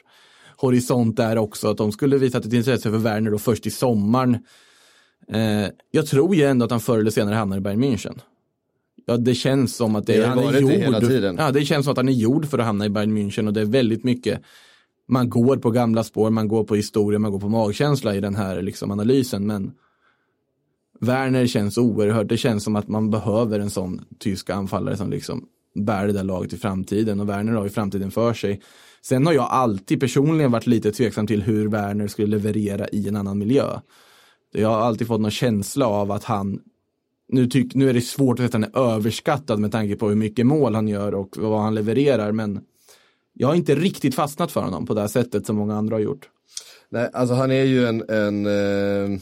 Speaker 2: horisont där också. Att de skulle visat ett intresse för Werner då först i sommaren. Eh, jag tror ju ändå att han förr eller senare hamnar i Bayern München. Ja, det känns som att det,
Speaker 1: Det
Speaker 2: han är gjord.
Speaker 1: hela tiden.
Speaker 2: Ja, det känns som att han är gjord för att hamna i Bayern München och det är väldigt mycket man går på gamla spår, man går på historia, man går på magkänsla i den här liksom, analysen. Men Werner känns oerhört, det känns som att man behöver en sån tysk anfallare som liksom bär det där laget i framtiden och Werner har ju framtiden för sig. Sen har jag alltid personligen varit lite tveksam till hur Werner skulle leverera i en annan miljö. Jag har alltid fått någon känsla av att han nu, tyck, nu är det svårt att säga att han är överskattad med tanke på hur mycket mål han gör och vad han levererar men jag har inte riktigt fastnat för honom på det här sättet som många andra har gjort.
Speaker 1: Nej, alltså han är ju en, en eh,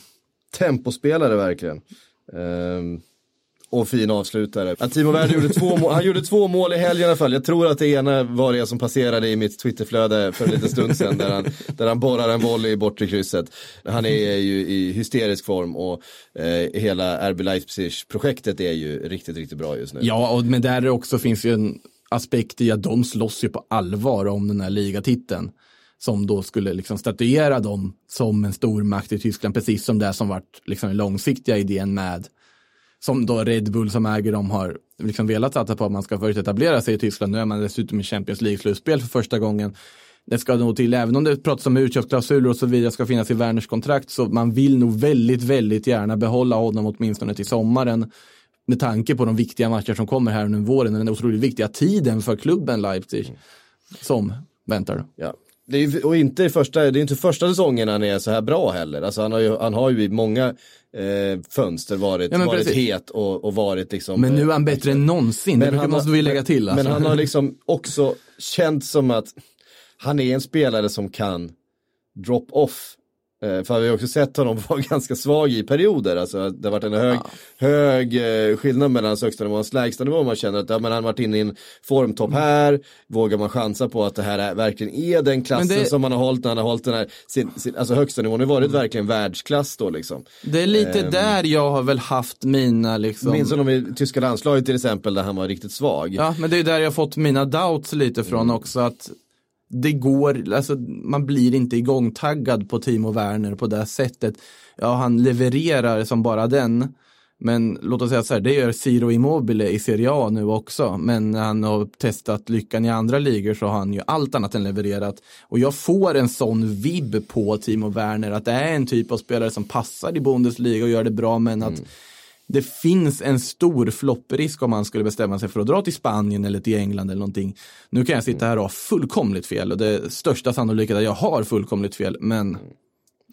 Speaker 1: tempospelare verkligen. Ehm, och fin avslutare. Att Timo Werner gjorde två mål, han gjorde två mål i helgen i alla fall. Jag tror att det ena var det som passerade i mitt Twitterflöde för en liten stund sedan där han, där han borrar en volley i bortre krysset. Han är ju i hysterisk form och eh, hela RB Leipzig-projektet är ju riktigt, riktigt bra just nu.
Speaker 2: Ja, och, men där också finns ju en aspekt i att de slåss ju på allvar om den här ligatiteln. Som då skulle liksom statuera dem som en stor makt i Tyskland, precis som det som varit liksom den långsiktiga idén med som då Red Bull som äger dem har liksom velat satsa på att man ska först etablera sig i Tyskland. Nu är man dessutom i Champions League-slutspel för första gången. Det ska nog till, även om det pratas om utköpsklausuler och så vidare ska finnas i Werners kontrakt, så man vill nog väldigt, väldigt gärna behålla honom åtminstone till sommaren. Med tanke på de viktiga matcher som kommer här under våren, den otroligt viktiga tiden för klubben Leipzig. Som väntar.
Speaker 1: Ja. Det är, och inte första, det är inte första säsongen han är så här bra heller. Alltså han, har ju, han har ju i många eh, fönster varit,
Speaker 2: Ja, men
Speaker 1: varit
Speaker 2: precis.
Speaker 1: het och, och varit liksom.
Speaker 2: Men nu är
Speaker 1: eh,
Speaker 2: han bättre än någonsin, det
Speaker 1: han
Speaker 2: måste vi lägga till. Alltså.
Speaker 1: Men han har liksom också känt som att han är en spelare som kan drop off. Eh, För vi har också sett honom vara ganska svag i perioder. Alltså, det har varit en hög, hög eh, skillnad mellan hans högsta nivå och hans lägsta nivå. Man känner att ja, men han har varit inne i en formtopp här. Vågar man chansa på att det här är, verkligen är den klassen
Speaker 2: det-
Speaker 1: som han har hållit när han har hållit den här, sin, sin, alltså högsta nivån har varit verkligen världsklass då liksom.
Speaker 2: Det är lite där jag har väl haft mina liksom.
Speaker 1: Minns honom i tyska landslaget till exempel där han var riktigt svag.
Speaker 2: Ja, men det är där jag har fått mina doubts lite från
Speaker 1: Mm.
Speaker 2: också. att det går, alltså man blir inte igångtaggad på Timo Werner på det sättet. Ja, han levererar som bara den. Men låt oss säga så här, det gör Ciro Immobile i Serie A nu också. Men när han har testat lyckan i andra ligor så har han ju allt annat än levererat. Och jag får en sån vibb på Timo Werner, att det är en typ av spelare som passar i Bundesliga och gör det bra, men att mm det finns en stor flopprisk om man skulle bestämma sig för att dra till Spanien eller till England eller någonting. Nu kan jag sitta här och ha fullkomligt fel och det största sannolikhet att jag har fullkomligt fel, men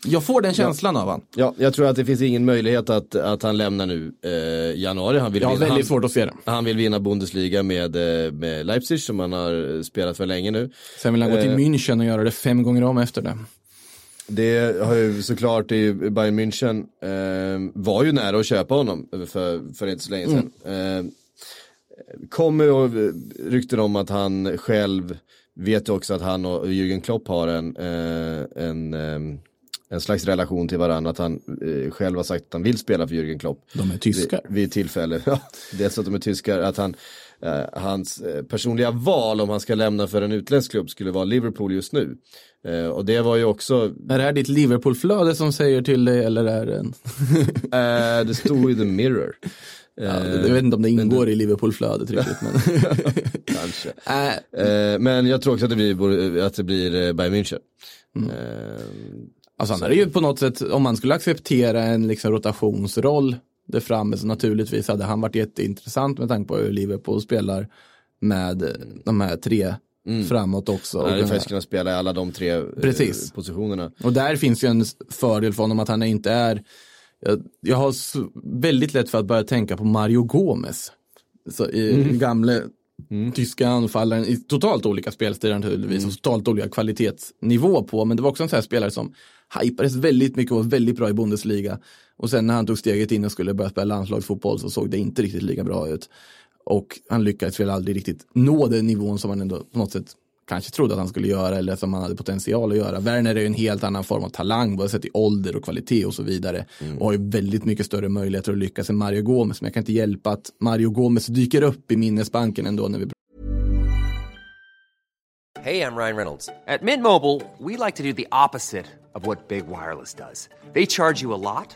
Speaker 2: jag får den känslan av han.
Speaker 1: Ja, jag tror att det finns ingen möjlighet att, att han lämnar nu eh, januari. Han vill,
Speaker 2: Jag har
Speaker 1: vinna,
Speaker 2: väldigt
Speaker 1: han,
Speaker 2: svårt att se det.
Speaker 1: han vill vinna Bundesliga med, eh, med Leipzig som han har spelat för länge nu.
Speaker 2: Sen vill han gå till
Speaker 1: Eh.
Speaker 2: München och göra det fem gånger om efter det.
Speaker 1: Det har ju såklart i Bayern München eh, var ju nära att köpa honom för, för inte så länge sedan. Eh, kommer rykten om att han själv vet ju också att han och Jürgen Klopp har en, eh, en, eh, en slags relation till varandra. Att han eh, själv har sagt att han vill spela för Jürgen Klopp.
Speaker 2: De är tyskar.
Speaker 1: Vid, vid tillfälle. Ja, dels att de är tyskar. Att han, eh, hans eh, personliga val om han ska lämna för en utländsk klubb skulle vara Liverpool just nu. Eh, och det var ju också,
Speaker 2: Är det här ditt Liverpool-flöde som säger till dig eller är det en...
Speaker 1: eh, det stod i The Mirror.
Speaker 2: Ja,
Speaker 1: Eh,
Speaker 2: jag vet inte om det ingår i Liverpool-flödet riktigt. Men...
Speaker 1: Kanske.
Speaker 2: Äh,
Speaker 1: Eh, men jag tror också att det blir, att det blir eh, Bayern München. Eh,
Speaker 2: Alltså han är ju på något sätt, om man skulle acceptera en liksom rotationsroll där framme så naturligtvis hade han varit jätteintressant med tanke på hur Liverpool spelar med eh, de här tre framåt också.
Speaker 1: han hade
Speaker 2: den här-
Speaker 1: faktiskt kunnat spela i alla de tre eh,
Speaker 2: Precis.
Speaker 1: positionerna.
Speaker 2: och där finns ju en fördel för honom att han inte är, jag, jag har väldigt lätt för att börja tänka på Mario Gomez. Så i
Speaker 1: Mm.
Speaker 2: gamle tyska anfallaren i totalt olika spelstilar naturligtvis
Speaker 1: Mm.
Speaker 2: och totalt olika kvalitetsnivå på. Men det var också en sån här spelare som hypades väldigt mycket och var väldigt bra i Bundesliga. Och sen när han tog steget in och skulle börja spela landslagsfotboll så såg det inte riktigt lika bra ut. Och han lyckades väl aldrig riktigt nå den nivån som han ändå på något sätt kanske trodde att han skulle göra eller som han hade potential att göra. Werner är ju en helt annan form av talang, både sett i ålder och kvalitet och så vidare. Och har ju väldigt mycket större möjligheter att lyckas än Mario Gomez. Men jag kan inte hjälpa att Mario Gomez dyker upp i minnesbanken ändå när vi
Speaker 3: Hey, I'm Ryan Reynolds. At Mint Mobile, we like to do the opposite of what Big Wireless. They charge you a lot,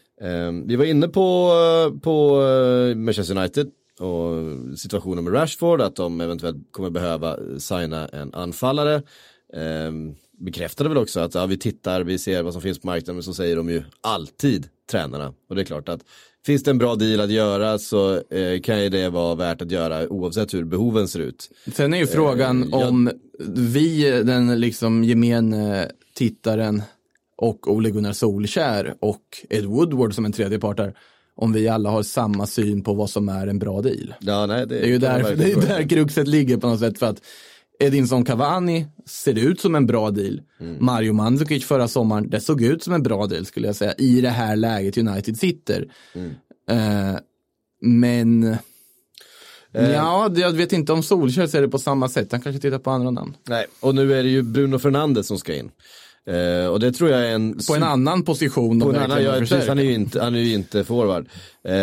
Speaker 1: Eh, vi var inne på, på eh, Manchester United och situationen med Rashford, att de eventuellt kommer behöva signa en anfallare. Eh, bekräftade väl också att ja, vi tittar, vi ser vad som finns på marknaden, men så säger de ju alltid tränarna. Och det är klart att finns det en bra deal att göra så eh, kan ju det vara värt att göra oavsett hur behoven ser ut.
Speaker 2: Sen är ju frågan
Speaker 1: jag-
Speaker 2: om vi, den liksom gemene tittaren och Ole Gunnar Solskär och Ed Woodward som en tredje part där, om vi alla har samma syn på vad som är en bra deal.
Speaker 1: Ja, nej, det,
Speaker 2: Det är ju där, det är där kruxet ligger på något sätt för att Edinson Cavani ser ut som en bra deal. Mario Mandzukic förra sommaren, det såg ut som en bra deal skulle jag säga i det här läget United sitter. Eh, men
Speaker 1: Eh,
Speaker 2: Ja, jag vet inte om Solskjaer ser det på samma sätt. Han kanske tittar på andra namn.
Speaker 1: Nej, och nu är det ju Bruno Fernandes som ska in. Eh, och det tror jag är en...
Speaker 2: På en annan position.
Speaker 1: På en annan, ja, precis, han är ju inte, han är ju inte forward. Eh,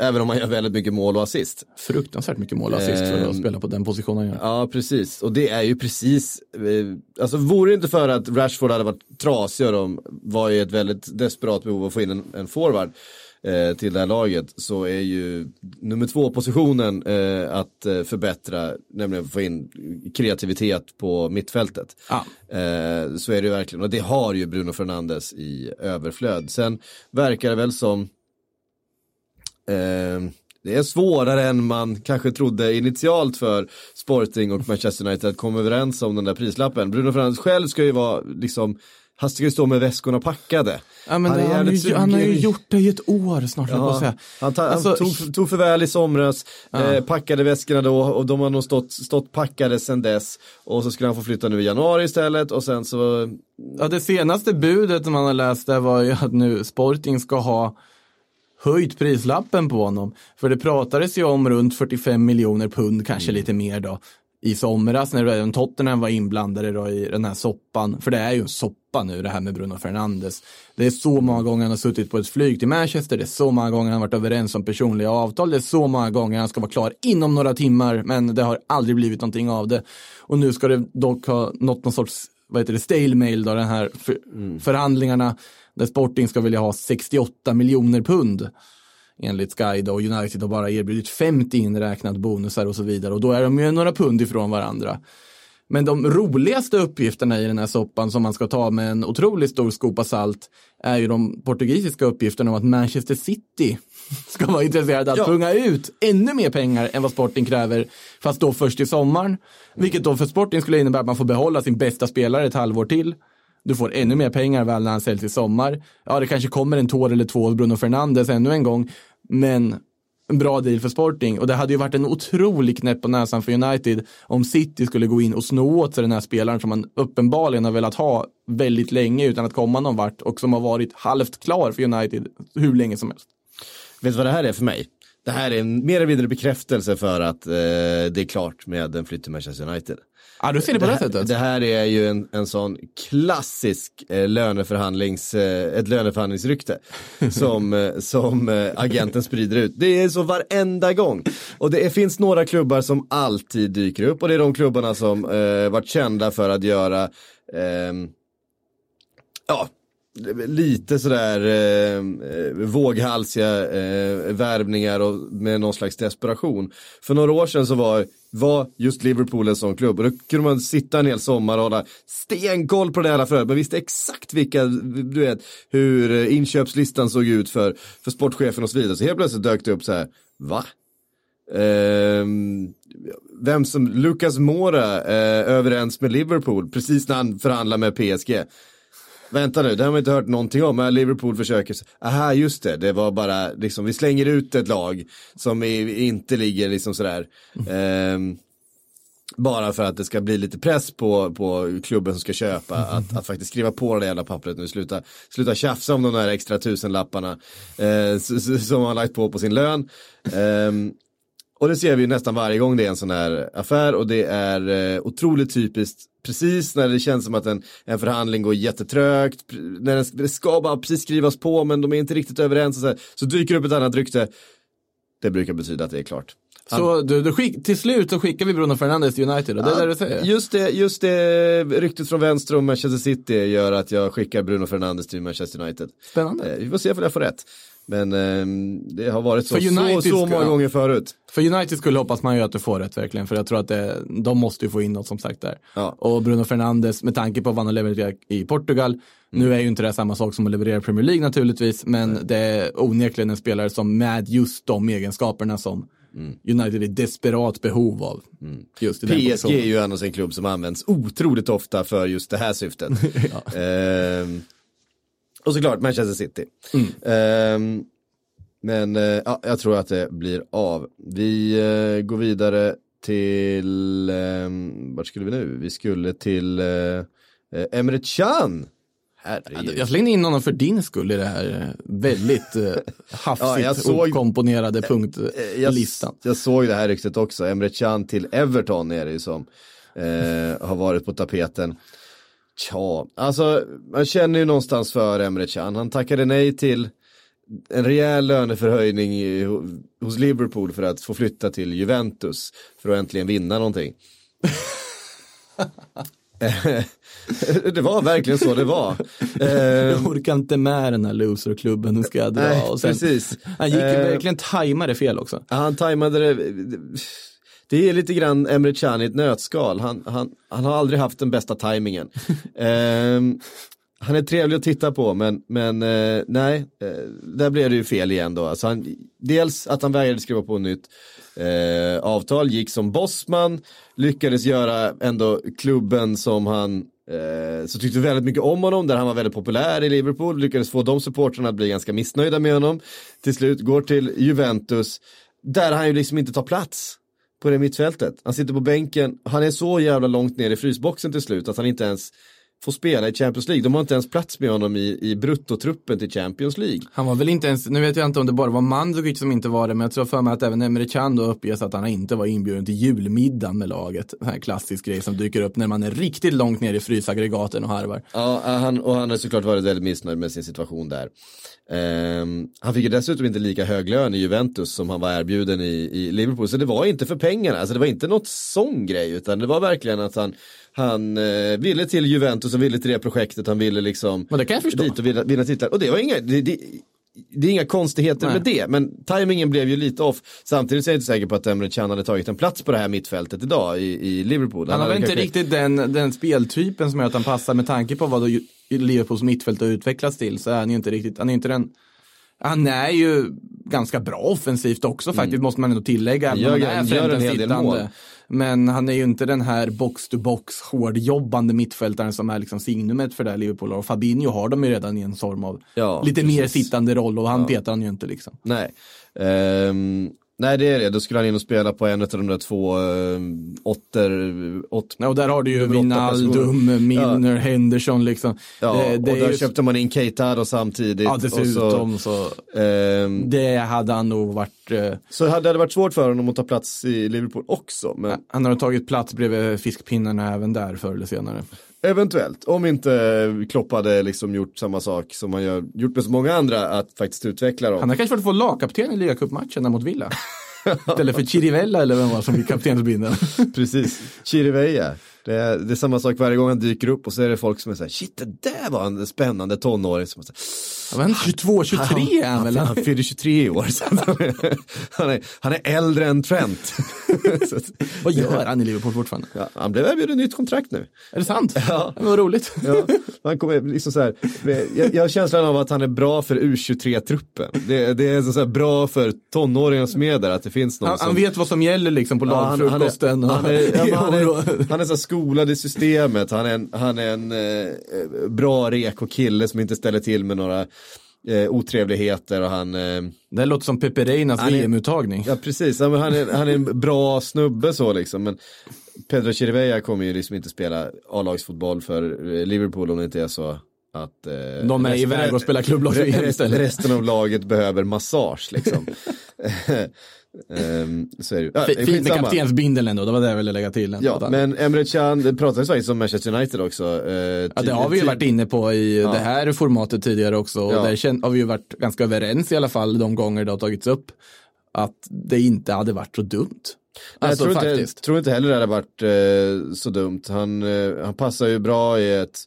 Speaker 1: även om han gör väldigt mycket mål och assist.
Speaker 2: Fruktansvärt mycket mål och assist för att
Speaker 1: Ehm,
Speaker 2: spela på den positionen. Ja.
Speaker 1: Ja, precis. Och det är ju precis, eh, alltså vore det inte för att Rashford hade varit trasig och de var i ett väldigt desperat behov att få in en, en forward eh, till det här laget så är ju nummer två positionen eh, att eh, förbättra, nämligen få in kreativitet på mittfältet.
Speaker 2: Ja.
Speaker 1: Eh, så är det ju verkligen, och det har ju Bruno Fernandes i överflöd. Sen verkar det väl som Eh, det är svårare än man kanske trodde initialt för Sporting och Manchester United att komma överens om den där prislappen. Bruno Fernandes själv ska ju vara liksom, han ska ju stå med väskorna packade.
Speaker 2: Ja,
Speaker 1: Han
Speaker 2: han, har
Speaker 1: jävligt
Speaker 2: ju, han har ju gjort det i ett år snart,
Speaker 1: Ja,
Speaker 2: säga.
Speaker 1: han, ta,
Speaker 2: Alltså,
Speaker 1: han tog, tog för väl i somras, eh, packade väskorna då och de har nog stått, stått packade sedan dess. Och så skulle han få flytta nu i januari istället och sen så,
Speaker 2: Ja, det senaste budet man har läst där var ju att nu Sporting ska ha höjt prislappen på honom. För det pratades ju om runt 45 miljoner pund, kanske lite mer då, i somras när även Tottenham var inblandade då i den här soppan. För det är ju en soppa nu det här med Bruno Fernandes. Det är så många gånger han har suttit på ett flyg till Manchester, det är så många gånger han har varit överens om personliga avtal, det är så många gånger han ska vara klar inom några timmar, men det har aldrig blivit någonting av det. Och nu ska det dock ha nått någon sorts vad heter det, stale mail då, den här för, förhandlingarna där Sporting ska vilja ha 68 miljoner pund enligt Sky och United har bara erbjudit 50 inräknat bonusar och så vidare och då är de ju några pund ifrån varandra. Men de roligaste uppgifterna i den här soppan som man ska ta med en otroligt stor skopa salt är ju de portugisiska uppgifterna om att Manchester City ska vara intresserade att
Speaker 1: Ja.
Speaker 2: punga ut ännu mer pengar än vad Sporting kräver, fast då först i sommaren. Vilket då för Sporting skulle innebära att man får behålla sin bästa spelare ett halvår till. Du får ännu mer pengar väl när han säljs i sommar. Ja, det kanske kommer en tår eller två av Bruno Fernandes ännu en gång, men en bra deal för Sporting och det hade ju varit en otrolig knäpp på näsan för United om City skulle gå in och sno åt sig den här spelaren som man uppenbarligen har velat ha väldigt länge utan att komma någon vart och som har varit halvt klar för United hur länge som helst.
Speaker 1: vet du vad det här är för mig? Det här är en mer eller mindre bekräftelse för att eh, det är klart med en flytt till Manchester United.
Speaker 2: Ja, du ser det på det,
Speaker 1: här,
Speaker 2: sättet.
Speaker 1: det här är ju en, en sån klassisk eh, löneförhandlings, eh, ett löneförhandlingsrykte som, eh, som eh, agenten sprider ut. Det är så varenda gång. Och det är, finns några klubbar som alltid dyker upp och det är de klubbarna som eh, varit kända för att göra ehm, ja, lite sådär eh, eh, våghalsiga eh, värvningar och med någon slags desperation. För några år sedan så var, var just Liverpool en sån klubb och då kunde man sitta en hel sommar och hålla stenkoll på det här flödet. Man visste exakt vilka, du vet, hur eh, inköpslistan såg ut för, för sportchefen och så vidare. Så helt plötsligt dök det upp så här, va? Eh, vem som, Lucas Moura eh, överens med Liverpool precis när han förhandlar med PSG. Vänta nu, det har man inte hört någonting om. Liverpool försöker, aha just det, det var bara liksom, vi slänger ut ett lag som inte ligger liksom sådär. ehm, bara för att det ska bli lite press på, på klubben som ska köpa att, att faktiskt skriva på det där jävla pappret nu. Sluta, sluta tjafsa om de där extra tusenlapparna eh, som man har lagt på på sin lön. Eh, och det ser vi ju nästan varje gång det är en sån här affär och det är eh, otroligt typiskt precis när det känns som att en, en förhandling går jättetrögt, när den, det ska bara precis skrivas på men de är inte riktigt överens och så, här, så dyker upp ett annat rykte. Det brukar betyda att det är klart.
Speaker 2: Så du, du skick, till slut så skickar vi Bruno Fernandes till United och det är det du säger?
Speaker 1: Just det, just det ryktet från vänster om Manchester City gör att jag skickar Bruno Fernandes till Manchester United.
Speaker 2: Spännande.
Speaker 1: Eh, vi får se om jag får rätt. Men ehm, det har varit så,
Speaker 2: För
Speaker 1: så,
Speaker 2: United
Speaker 1: så många gånger förut.
Speaker 2: För United skulle hoppas man ju att du får rätt verkligen, för jag tror att det, de måste ju få in något som sagt där.
Speaker 1: Ja.
Speaker 2: Och Bruno Fernandes, med tanke på vad han levererat i Portugal, nu är ju inte det samma sak som att leverera i Premier League naturligtvis, men det är onekligen en spelare som med just de egenskaperna som United är desperat behov av. Just i den
Speaker 1: PSG är ju annars en klubb som används otroligt ofta för just det här syftet. Ehm, och såklart Manchester City. Ehm, men eh, ja, jag tror att det blir av. Vi eh, går vidare till, um, vart skulle vi nu? Vi skulle till uh, Emre Can. Herregud.
Speaker 2: Jag slängde in honom för din skull i det här väldigt hafsigt
Speaker 1: Ja, såg-
Speaker 2: uppkomponerade
Speaker 1: Eh, Jag,
Speaker 2: punktlistan.
Speaker 1: jag såg det här ryktet också. Emre Can till Everton är det ju som eh, har varit på tapeten. Tja, alltså man känner ju någonstans för Emre Can. Han tackade nej till en rejäl löneförhöjning i, hos Liverpool för att få flytta till Juventus för att äntligen vinna någonting. det var verkligen så det var.
Speaker 2: Jag orkar inte med den här loserklubben, nu ska jag dra.
Speaker 1: Nej,
Speaker 2: sen,
Speaker 1: precis.
Speaker 2: Han gick ju
Speaker 1: Eh,
Speaker 2: verkligen tajmade fel också.
Speaker 1: Han tajmade det. Det är lite grann Emre Can i ett nötskal. Han, han, han har aldrig haft den bästa tajmingen. Ehm, han är trevlig att titta på men, men eh, nej, eh, där blev det ju fel igen då. Alltså han, dels att han vägrade skriva på nytt eh, avtal, gick som bossman, lyckades göra ändå klubben som han eh, så tyckte väldigt mycket om honom, där han var väldigt populär i Liverpool, lyckades få de supportrarna att bli ganska missnöjda med honom. Till slut går till Juventus, där han ju liksom inte tar plats på det mittfältet. Han sitter på bänken, han är så jävla långt ner i frysboxen till slut att han inte ens får spela i Champions League. De har inte ens plats med honom i, i bruttotruppen till Champions League.
Speaker 2: Han var väl inte ens, nu vet jag inte om det bara var Mandzukic som inte var det, men jag tror för mig att även Emre Can då uppges att han inte var inbjuden till julmiddagen med laget. En här klassisk grej som dyker upp när man är riktigt långt ner i frysaggregaten och harvar.
Speaker 1: Ja, han, och han har såklart varit väldigt missnöjd med sin situation där. Ehm, han fick ju dessutom inte lika hög lön i Juventus som han var erbjuden i, i Liverpool. Så det var inte för pengarna, alltså det var inte något sån grej utan det var verkligen att han, han eh, ville till Juventus och ville till det projektet, han ville liksom
Speaker 2: Och det kan jag förstå.
Speaker 1: dit och vinna, vinna titlar. Och det var inga, det, det, det är inga konstigheter
Speaker 2: Nej.
Speaker 1: med det, men tajmingen blev ju lite off. Samtidigt så är jag inte säker på att Emre Can hade tagit en plats på det här mittfältet idag i, i Liverpool.
Speaker 2: Han har
Speaker 1: hade
Speaker 2: väl inte
Speaker 1: kanske-
Speaker 2: riktigt den, den speltypen som gör att han passar med tanke på vad Liverpools mittfält har utvecklats till så är han ju inte riktigt, han är inte den han är ju ganska bra offensivt också faktiskt, måste man ändå tillägga.
Speaker 1: Mm. Gör- han
Speaker 2: är
Speaker 1: gör en hel del mål.
Speaker 2: Men han är ju inte den här box-to-box hårdjobbande mittfältaren som är liksom signumet för det här Liverpool. Och Fabinho har de ju redan i en form av
Speaker 1: Ja,
Speaker 2: lite mer
Speaker 1: precis.
Speaker 2: sittande roll och han petar han ju inte liksom.
Speaker 1: Nej. Ehm, nej det är det, då skulle han in och spela på en av de där två um, åtter, åt,
Speaker 2: Ja, och där har du ju Wijnaldum. Milner, Henderson liksom.
Speaker 1: ja,
Speaker 2: det, det
Speaker 1: och där
Speaker 2: ju,
Speaker 1: köpte man in Keita då samtidigt.
Speaker 2: ja,
Speaker 1: och
Speaker 2: dessutom så,
Speaker 1: så, ehm,
Speaker 2: det hade han nog varit eh,
Speaker 1: så hade det varit svårt för honom att ta plats i Liverpool också, men
Speaker 2: Han har tagit plats bredvid fiskpinnarna även där förr eller senare.
Speaker 1: Eventuellt. Om inte Klopp hade liksom gjort samma sak som han gör, gjort med så många andra, att faktiskt utveckla dem.
Speaker 2: Han har kanske varit få lagkapten i ligacupmatchen där mot Villa. Istället för Chirivella eller vem var som fick kaptensbindeln.
Speaker 1: Precis, Chiriveja. Det är, det är samma sak varje gång han dyker upp och så är det folk som är så här, shit det där var en spännande tonåring. Som är så här,
Speaker 2: Han var 22, 23 är han väl?
Speaker 1: Han, han fyller 23 i år. Så han, är, han, är, äldre än Trent.
Speaker 2: Vad gör han i Liverpool fortfarande?
Speaker 1: ja, han blev erbjuden nytt kontrakt nu.
Speaker 2: Är det sant?
Speaker 1: Ja.
Speaker 2: Det var roligt.
Speaker 1: Ja, han kommer liksom så här, jag, jag har känslan av att han är bra för U23-truppen. Det, det är så bra för tonåringar som är där, att det finns någon
Speaker 2: Han,
Speaker 1: som...
Speaker 2: han vet vad som gäller liksom på
Speaker 1: Ja, han, han,
Speaker 2: lagfrukosten.
Speaker 1: han, är, ja, men han,
Speaker 2: i
Speaker 1: är,
Speaker 2: området.
Speaker 1: han är så skolad i systemet, han är en, han är en eh, bra reko kille som inte ställer till med några eh, otrevligheter och han, eh,
Speaker 2: Det låter som Pepe Reinas
Speaker 1: Han
Speaker 2: VM-uttagning.
Speaker 1: ja precis, men han, är, han är en bra snubbe så liksom. Men Pedro Chirivella kommer ju liksom inte spela A-lagsfotboll för eh, Liverpool om det inte är så att eh,
Speaker 2: De är
Speaker 1: resten-
Speaker 2: iväg och spelar klubblags-VM istället.
Speaker 1: Resten av laget behöver massage liksom. Ehm, så är det. Ja,
Speaker 2: F- Fint med kaptensbindeln ändå, det var det jag ville lägga till.
Speaker 1: Ja, men Emre Can, det pratades faktiskt om Manchester United också. eh,
Speaker 2: Ja, det har vi ju varit inne på i det här formatet tidigare också. Och
Speaker 1: Ja.
Speaker 2: där har vi ju varit ganska överens i alla fall de gånger det har tagits upp. Att det inte hade varit så dumt.
Speaker 1: Nej,
Speaker 2: Alltså
Speaker 1: jag tror inte, tror inte heller det hade varit eh, så dumt. Han, eh, han passar ju bra i ett,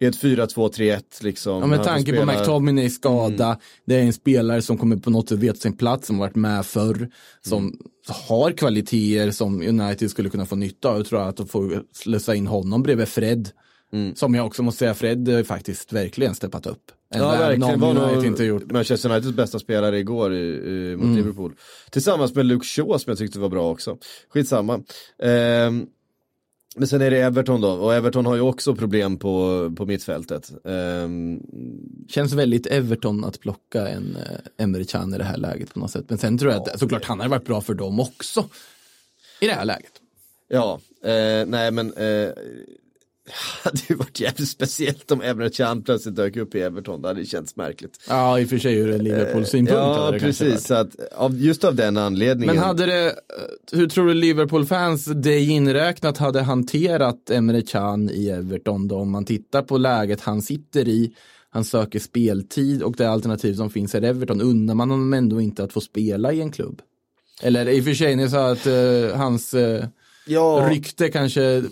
Speaker 1: i ett 4-2-3-1 liksom.
Speaker 2: Ja, med tanke på McTominays skada,
Speaker 1: Mm.
Speaker 2: det är en spelare som kommer på något sätt veta sin plats, som varit med förr, som
Speaker 1: Mm.
Speaker 2: har kvaliteter som United skulle kunna få nytta av. Jag tror att de får slussa in honom bredvid Fred.
Speaker 1: Mm.
Speaker 2: Som jag också måste säga, Fred har faktiskt verkligen steppat upp.
Speaker 1: Ja, verkligen. Var nog
Speaker 2: inte gjort.
Speaker 1: Manchester Uniteds bästa spelare igår i, i, mot
Speaker 2: Mm.
Speaker 1: Liverpool. Tillsammans med Luke Shaw som jag tyckte var bra också. Skitsamma. Ehm, men sen är det Everton då, och Everton har ju också problem på, på mittfältet. Ehm,
Speaker 2: Känns väldigt Everton att plocka en eh, Emre Can i det här läget på något sätt. Men sen tror jag att såklart han hade varit bra för dem också. I det här läget.
Speaker 1: Ja, eh, nej men eh, hade ju varit jävligt speciellt om Emre Can plötsligt dök upp i Everton. Det hade känts märkligt.
Speaker 2: Ja, i och för sig ur en Liverpool-synpunkt. hade
Speaker 1: Ja, precis. Så att, av, just av den anledningen.
Speaker 2: Men hade det, eh, hur tror du Liverpool-fans, dig inräknat, hade hanterat Emre Can i Everton då? Om man tittar på läget han sitter i, han söker speltid och det alternativ som finns är Everton, undrar man honom ändå inte att få spela i en klubb? Eller i och för sig, ni sa att eh, hans eh,
Speaker 1: ja,
Speaker 2: rykte kanske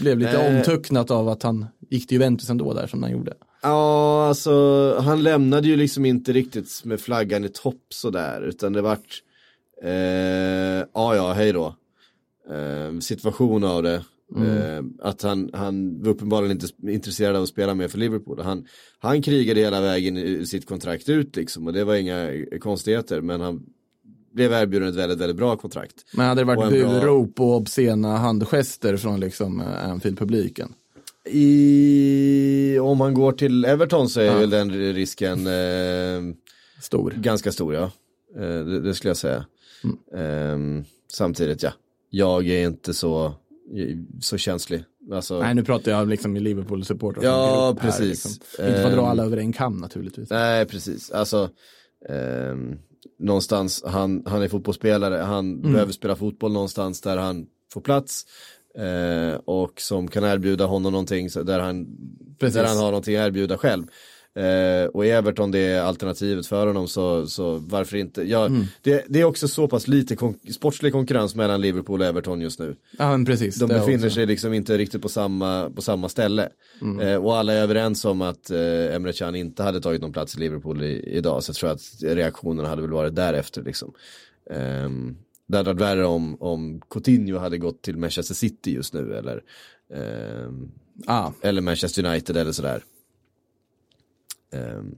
Speaker 2: blev lite
Speaker 1: Eh.
Speaker 2: omtöcknat av att han gick till Juventus ändå där som han gjorde.
Speaker 1: ja, alltså han lämnade ju liksom inte riktigt med flaggan i topp sådär. Utan det vart, eh, ja ja, hej då. Eh, situation av det. Eh, att han, han var uppenbarligen inte intresserad av att spela mer för Liverpool. Han, han krigade hela vägen i sitt kontrakt ut liksom och det var inga konstigheter. Men han blev erbjuden ett väldigt, väldigt bra kontrakt.
Speaker 2: Men hade det varit
Speaker 1: en bra-
Speaker 2: burop och obscena handgester från liksom eh, Anfield-publiken?
Speaker 1: I, om han går till Everton så är väl den risken eh,
Speaker 2: Stor.
Speaker 1: ganska stor ja. Eh, det, det skulle jag säga. Eh, samtidigt ja, jag är inte så, så känslig. Alltså,
Speaker 2: Nej, nu pratar jag liksom i Liverpool-supportrar.
Speaker 1: Ja,
Speaker 2: grupp här,
Speaker 1: precis.
Speaker 2: Liksom. Inte för att dra
Speaker 1: Ehm.
Speaker 2: alla över en kam naturligtvis.
Speaker 1: Nej, precis. Alltså, ehm, någonstans, han, han är fotbollsspelare, han
Speaker 2: Mm.
Speaker 1: behöver spela fotboll någonstans där han får plats. Eh, och som kan erbjuda honom någonting så där, han,
Speaker 2: Precis.
Speaker 1: där han har någonting att erbjuda själv. Eh, och i Everton det är alternativet för honom så, så varför inte. Ja,
Speaker 2: Mm.
Speaker 1: det, det är också så pass lite kon- sportslig konkurrens mellan Liverpool och Everton just nu.
Speaker 2: Ja, men precis.
Speaker 1: De befinner
Speaker 2: också.
Speaker 1: sig liksom inte riktigt på samma, på samma ställe. Eh, och alla är överens om att eh, Emre Can inte hade tagit någon plats i Liverpool i, idag. Så jag tror att reaktionerna hade väl varit därefter liksom. Um, det hade varit värre om, om Coutinho hade gått till Manchester City just nu eller, ehm,
Speaker 2: Ja,
Speaker 1: eller Manchester United eller sådär. Ehm,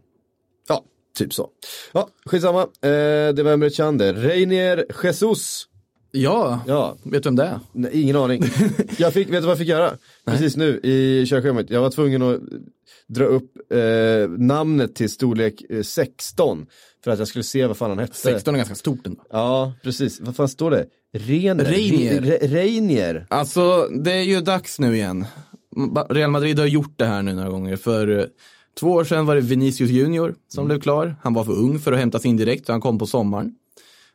Speaker 1: ja, typ så. Ja, skitsamma. Uh, det var Emre Can det. Reinier Jesus.
Speaker 2: ja.
Speaker 1: Ja,
Speaker 2: vet du vem det är?
Speaker 1: Nej, ingen aning. Jag fick, vet du vad jag fick göra? Precis nu i körschemat. Jag var tvungen att dra upp eh, namnet till storlek eh, 16. För att jag skulle se vad fan han hette.
Speaker 2: 16 är ganska stort ändå.
Speaker 1: Ja, precis. Vad fan står det? Ren,
Speaker 2: Reinier.
Speaker 1: Re, Re, Reinier.
Speaker 2: Alltså, det är ju dags nu igen. Real Madrid har gjort det här nu några gånger. För eh, två år sedan var det Vinicius Junior som blev klar. Han var för ung för att hämtas in direkt, så han kom på sommaren.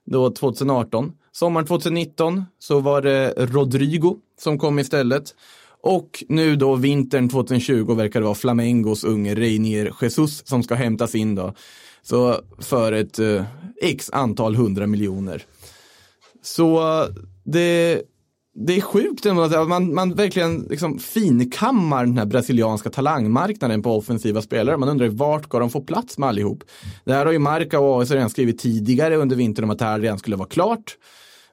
Speaker 2: Då 2018. Sommaren 2019 så var det Rodrigo som kom istället. Och nu då vintern 2020 verkar det vara Flamengos unge Reinier Jesus som ska hämtas in då. Så för ett eh, x antal hundra miljoner. Så eh, det, det är sjukt ändå att man, man verkligen liksom finkammar den här brasilianska talangmarknaden på offensiva spelare. Man undrar vart ska de få plats med allihop? Det här har ju Marca och AS redan skrivit tidigare under vintern om att det här redan skulle vara klart.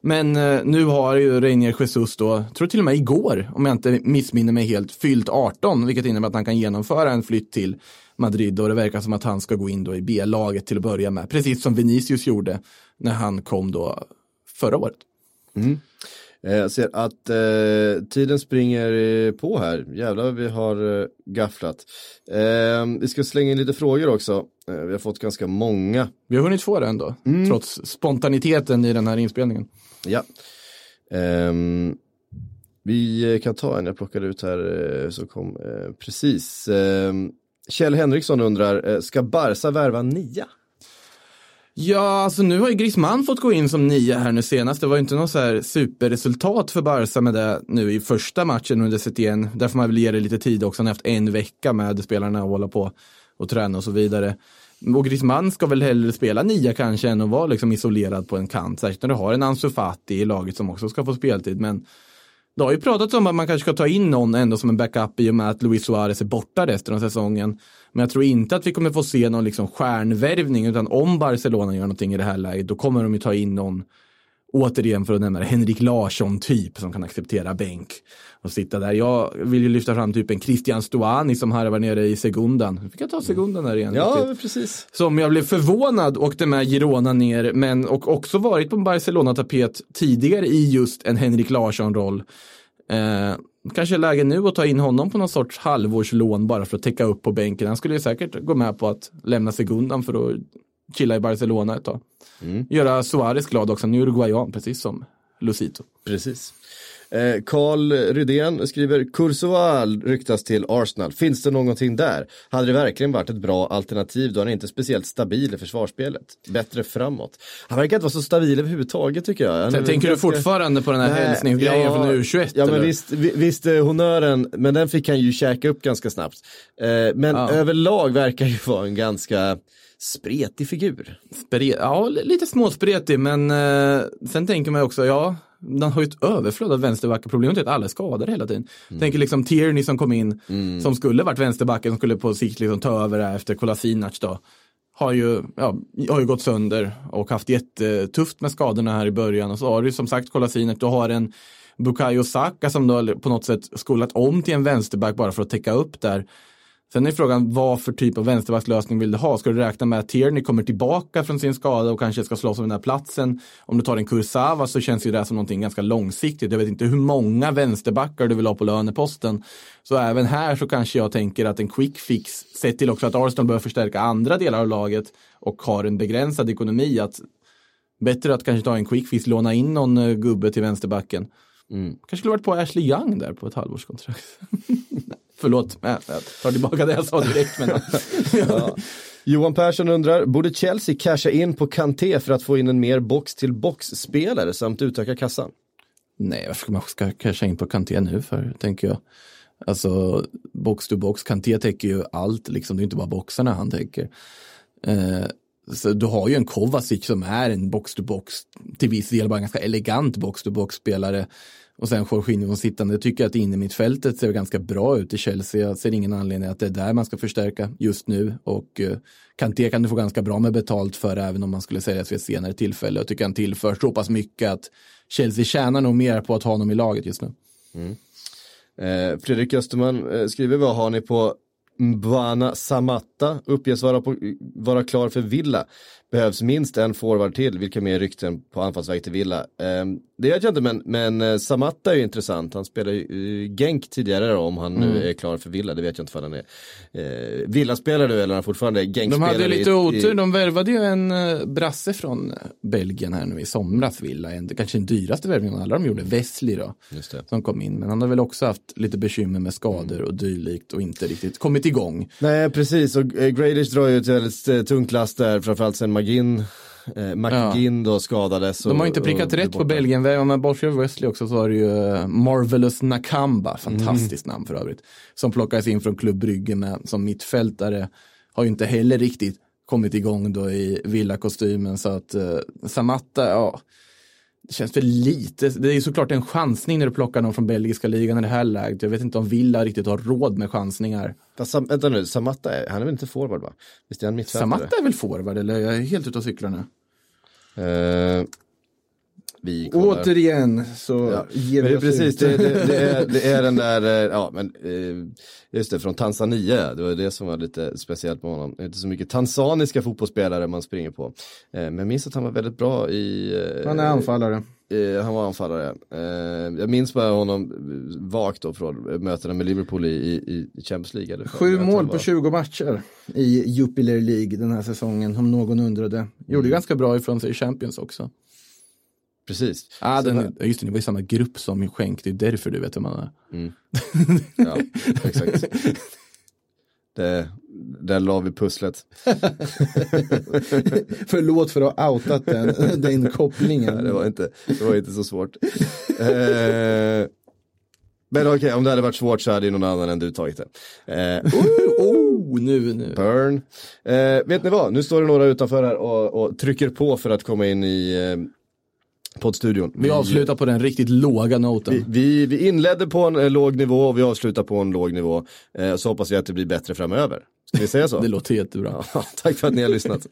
Speaker 2: Men eh, nu har ju Reinier Jesus då, tror till och med igår, om jag inte missminner mig helt, fyllt 18, vilket innebär att han kan genomföra en flytt till Madrid och det verkar som att han ska gå in då i B-laget till att börja med, precis som Vinicius gjorde när han kom då förra året.
Speaker 1: Mm. Jag ser att eh, tiden springer eh, på här. Jävlar vi har eh, gafflat. Eh, vi ska slänga in lite frågor också. Eh, vi har fått ganska många.
Speaker 2: Vi har hunnit få det ändå, trots spontaniteten i den här inspelningen.
Speaker 1: Ja. Ehm, vi eh, kan ta en jag plockade ut här eh, så kom eh, precis. Ehm, Kjell Henriksson undrar, eh, ska Barca värva nia?
Speaker 2: Ja, alltså nu har ju Griezmann fått gå in som nia här nu senast. Det var ju inte något så här superresultat för Barca med det nu i första matchen under Setien. Där får man väl ge det lite tid också. Han har haft en vecka med spelarna att hålla på och träna och så vidare. Och Griezmann ska väl hellre spela nia kanske än att vara liksom isolerad på en kant. Särskilt när du har en Ansu Fati i laget som också ska få speltid. Men det har ju pratats om att man kanske ska ta in någon ändå som en backup i och med att Luis Suarez är borta resten av säsongen. Men jag tror inte att vi kommer få se någon liksom stjärnvärvning utan om Barcelona gör någonting i det här läget då kommer de ju ta in någon återigen för att nämna det, Henrik Larsson typ som kan acceptera bänk och sitta där. Jag vill ju lyfta fram typ en Christian Stuani som harvar nere i Segundan. Fick jag ta Segundan där igen. riktigt
Speaker 1: precis.
Speaker 2: som jag blev förvånad åkte med Girona ner, men och också varit på en Barcelona-tapet tidigare i just en Henrik Larsson-roll. Eh, kanske är läge nu att ta in honom på någon sorts halvårslån bara för att täcka upp på bänken. Han skulle säkert gå med på att lämna Segundan för att chilla i Barcelona ett tag. Göra Suarez glad också, en uruguayan, precis som Lucito.
Speaker 1: Precis. Eh, Carl Rydén skriver, Kursoval ryktas till Arsenal. Finns det någonting där? Hade det verkligen varit ett bra alternativ då han är inte speciellt stabil i försvarsspelet? Bättre framåt. Han verkar inte vara så stabil överhuvudtaget tycker jag.
Speaker 2: Tänker du fortfarande på den här hälsningsgrejen
Speaker 1: ja,
Speaker 2: från U21?
Speaker 1: Ja men
Speaker 2: eller?
Speaker 1: visst, vi- visst är honnören, men den fick han ju käka upp ganska snabbt. Eh, men
Speaker 2: Ja.
Speaker 1: överlag verkar ju vara en ganska spretig figur.
Speaker 2: Spre- ja, lite småspretig, men eh, sen tänker man också, ja, den har ju ett överflöd av vänsterbackar. Problemet är att alla är skadade hela tiden. Tänker liksom Tierney som kom in, som skulle varit vänsterbacken, som skulle på sikt liksom ta över det här efter Kolasinac då. Har ju, ja, har ju gått sönder och haft jättetufft med skadorna här i början. Och så har du som sagt Kolasinac, du har en Bukayo Saka som då på något sätt skolat om till en vänsterback bara för att täcka upp där. Sen är frågan vad för typ av vänsterbackslösning vill du ha? Ska du räkna med att Tierney kommer tillbaka från sin skada och kanske ska slåss om den här platsen? Om du tar en Kursawa så känns ju det som någonting ganska långsiktigt. Jag vet inte hur många vänsterbackar du vill ha på löneposten. Så även här så kanske jag tänker att en quick fix, sett till också att Arsenal behöver förstärka andra delar av laget och har en begränsad ekonomi, att bättre att kanske ta en quick fix, låna in någon eh, gubbe till vänsterbacken. Kanske skulle varit på Ashley Young där på ett halvårskontrakt. Förlåt, jag jag tar tillbaka det jag sa direkt. Men...
Speaker 1: Johan Persson undrar, borde Chelsea casha in på Kanté för att få in en mer box-till-box-spelare samt utöka kassan?
Speaker 2: Nej, varför ska man ska casha in på Kanté nu för, tänker jag. Alltså, box to box, Kanté täcker ju allt, liksom. det är inte bara boxarna han täcker. Eh, så du har ju en Kovacic som är en box to box, till viss del bara en ganska elegant box to box spelare. Och sen Jorginho som sittande. Jag tycker att innermittfältet ser ganska bra ut i Chelsea. Jag ser ingen anledning att det är där man ska förstärka just nu. Och eh, Kanté kan du få ganska bra med betalt för även om man skulle säljas vid ett senare tillfälle. Jag tycker han tillför så pass mycket att Chelsea tjänar nog mer på att ha honom i laget just nu. Mm.
Speaker 1: Eh, Fredrik Österman eh, skriver, vad har ni på Mbwana Samatta? Uppges vara, på, vara klar för Villa. Behövs minst en forward till, vilka mer rykten på anfallsväg till Villa? Eh, det vet jag inte, men, men eh, Samatta är ju intressant. Han spelade ju eh, Genk tidigare då, om han
Speaker 2: Mm.
Speaker 1: nu är klar för Villa. Det vet jag inte för han är eh, Villa-spelare nu eller är han fortfarande
Speaker 2: De
Speaker 1: Genk-spelare.
Speaker 2: hade lite
Speaker 1: i-
Speaker 2: otur,
Speaker 1: i-
Speaker 2: de värvade ju en eh, brasse från Belgien här nu i somras, Villa. En, kanske den dyraste värvningen av alla de gjorde, Wesley då, som kom in. Men han har väl också haft lite bekymmer med skador och dylikt och inte riktigt kommit igång.
Speaker 1: Nej, precis. Och Grealish drar ju ett väldigt tungt last där, framförallt sen Magin. Eh, McGinn då skadades.
Speaker 2: De har
Speaker 1: och-
Speaker 2: inte prickat rätt på. Belgien, men bortsett från Wesley också så har du ju eh, Marvelous Nakamba, fantastiskt namn för övrigt, som plockades in från Klubb Brygge med som mittfältare. Har ju inte heller riktigt kommit igång då i villakostymen så att eh, Samatta, ja, det känns för lite. Det är såklart en chansning när du plockar någon från belgiska ligan i det här läget. Jag vet inte om Villa riktigt har råd med chansningar.
Speaker 1: Fast, vänta nu, Samatta, är, han är väl inte forward va? Visst är han mittfältare?
Speaker 2: Samatta är väl forward eller jag är helt ute och cyklar nu.
Speaker 1: Eh, vi kollar.
Speaker 2: Återigen så
Speaker 1: Ja.
Speaker 2: ger vi oss
Speaker 1: precis, det, det, det, är, det är den där, eh, ja men eh, just det, från Tanzania, det var det som var lite speciellt med honom. Det är inte så mycket tanzaniska fotbollsspelare man springer på. Eh, men jag minns att han var väldigt bra i...
Speaker 2: Han är anfallare.
Speaker 1: Han var anfallare. Jag minns bara honom vagt då från mötena med Liverpool i, i, Champions League.
Speaker 2: Sju mål på 20 matcher i Jupiler League den här säsongen, om någon undrade. Gjorde
Speaker 1: Mm.
Speaker 2: ganska bra ifrån sig i Champions också.
Speaker 1: Precis.
Speaker 2: Ah, den,
Speaker 1: där-
Speaker 2: just det, ni var i samma grupp som Schenk, det är därför du vet vem man är.
Speaker 1: Ja, exakt. Det, där la vi pusslet.
Speaker 2: Förlåt för att ha outat den, den kopplingen.
Speaker 1: Nej, det, var inte, det var inte så svårt. eh, men okej, om det hade varit svårt så hade ju någon annan än du tagit det. Eh,
Speaker 2: Oh, nu, nu.
Speaker 1: burn. Eh, vet ni vad, nu står det några utanför här och, och trycker på för att komma in i eh, poddstudion.
Speaker 2: Vi avslutar på den riktigt låga noten.
Speaker 1: Vi, vi, vi inledde på en eh, låg nivå och vi avslutar på en låg nivå. Eh, så hoppas jag att det blir bättre framöver. Ska vi säga så?
Speaker 2: Det låter jättebra.
Speaker 1: Ja, tack för att ni har lyssnat.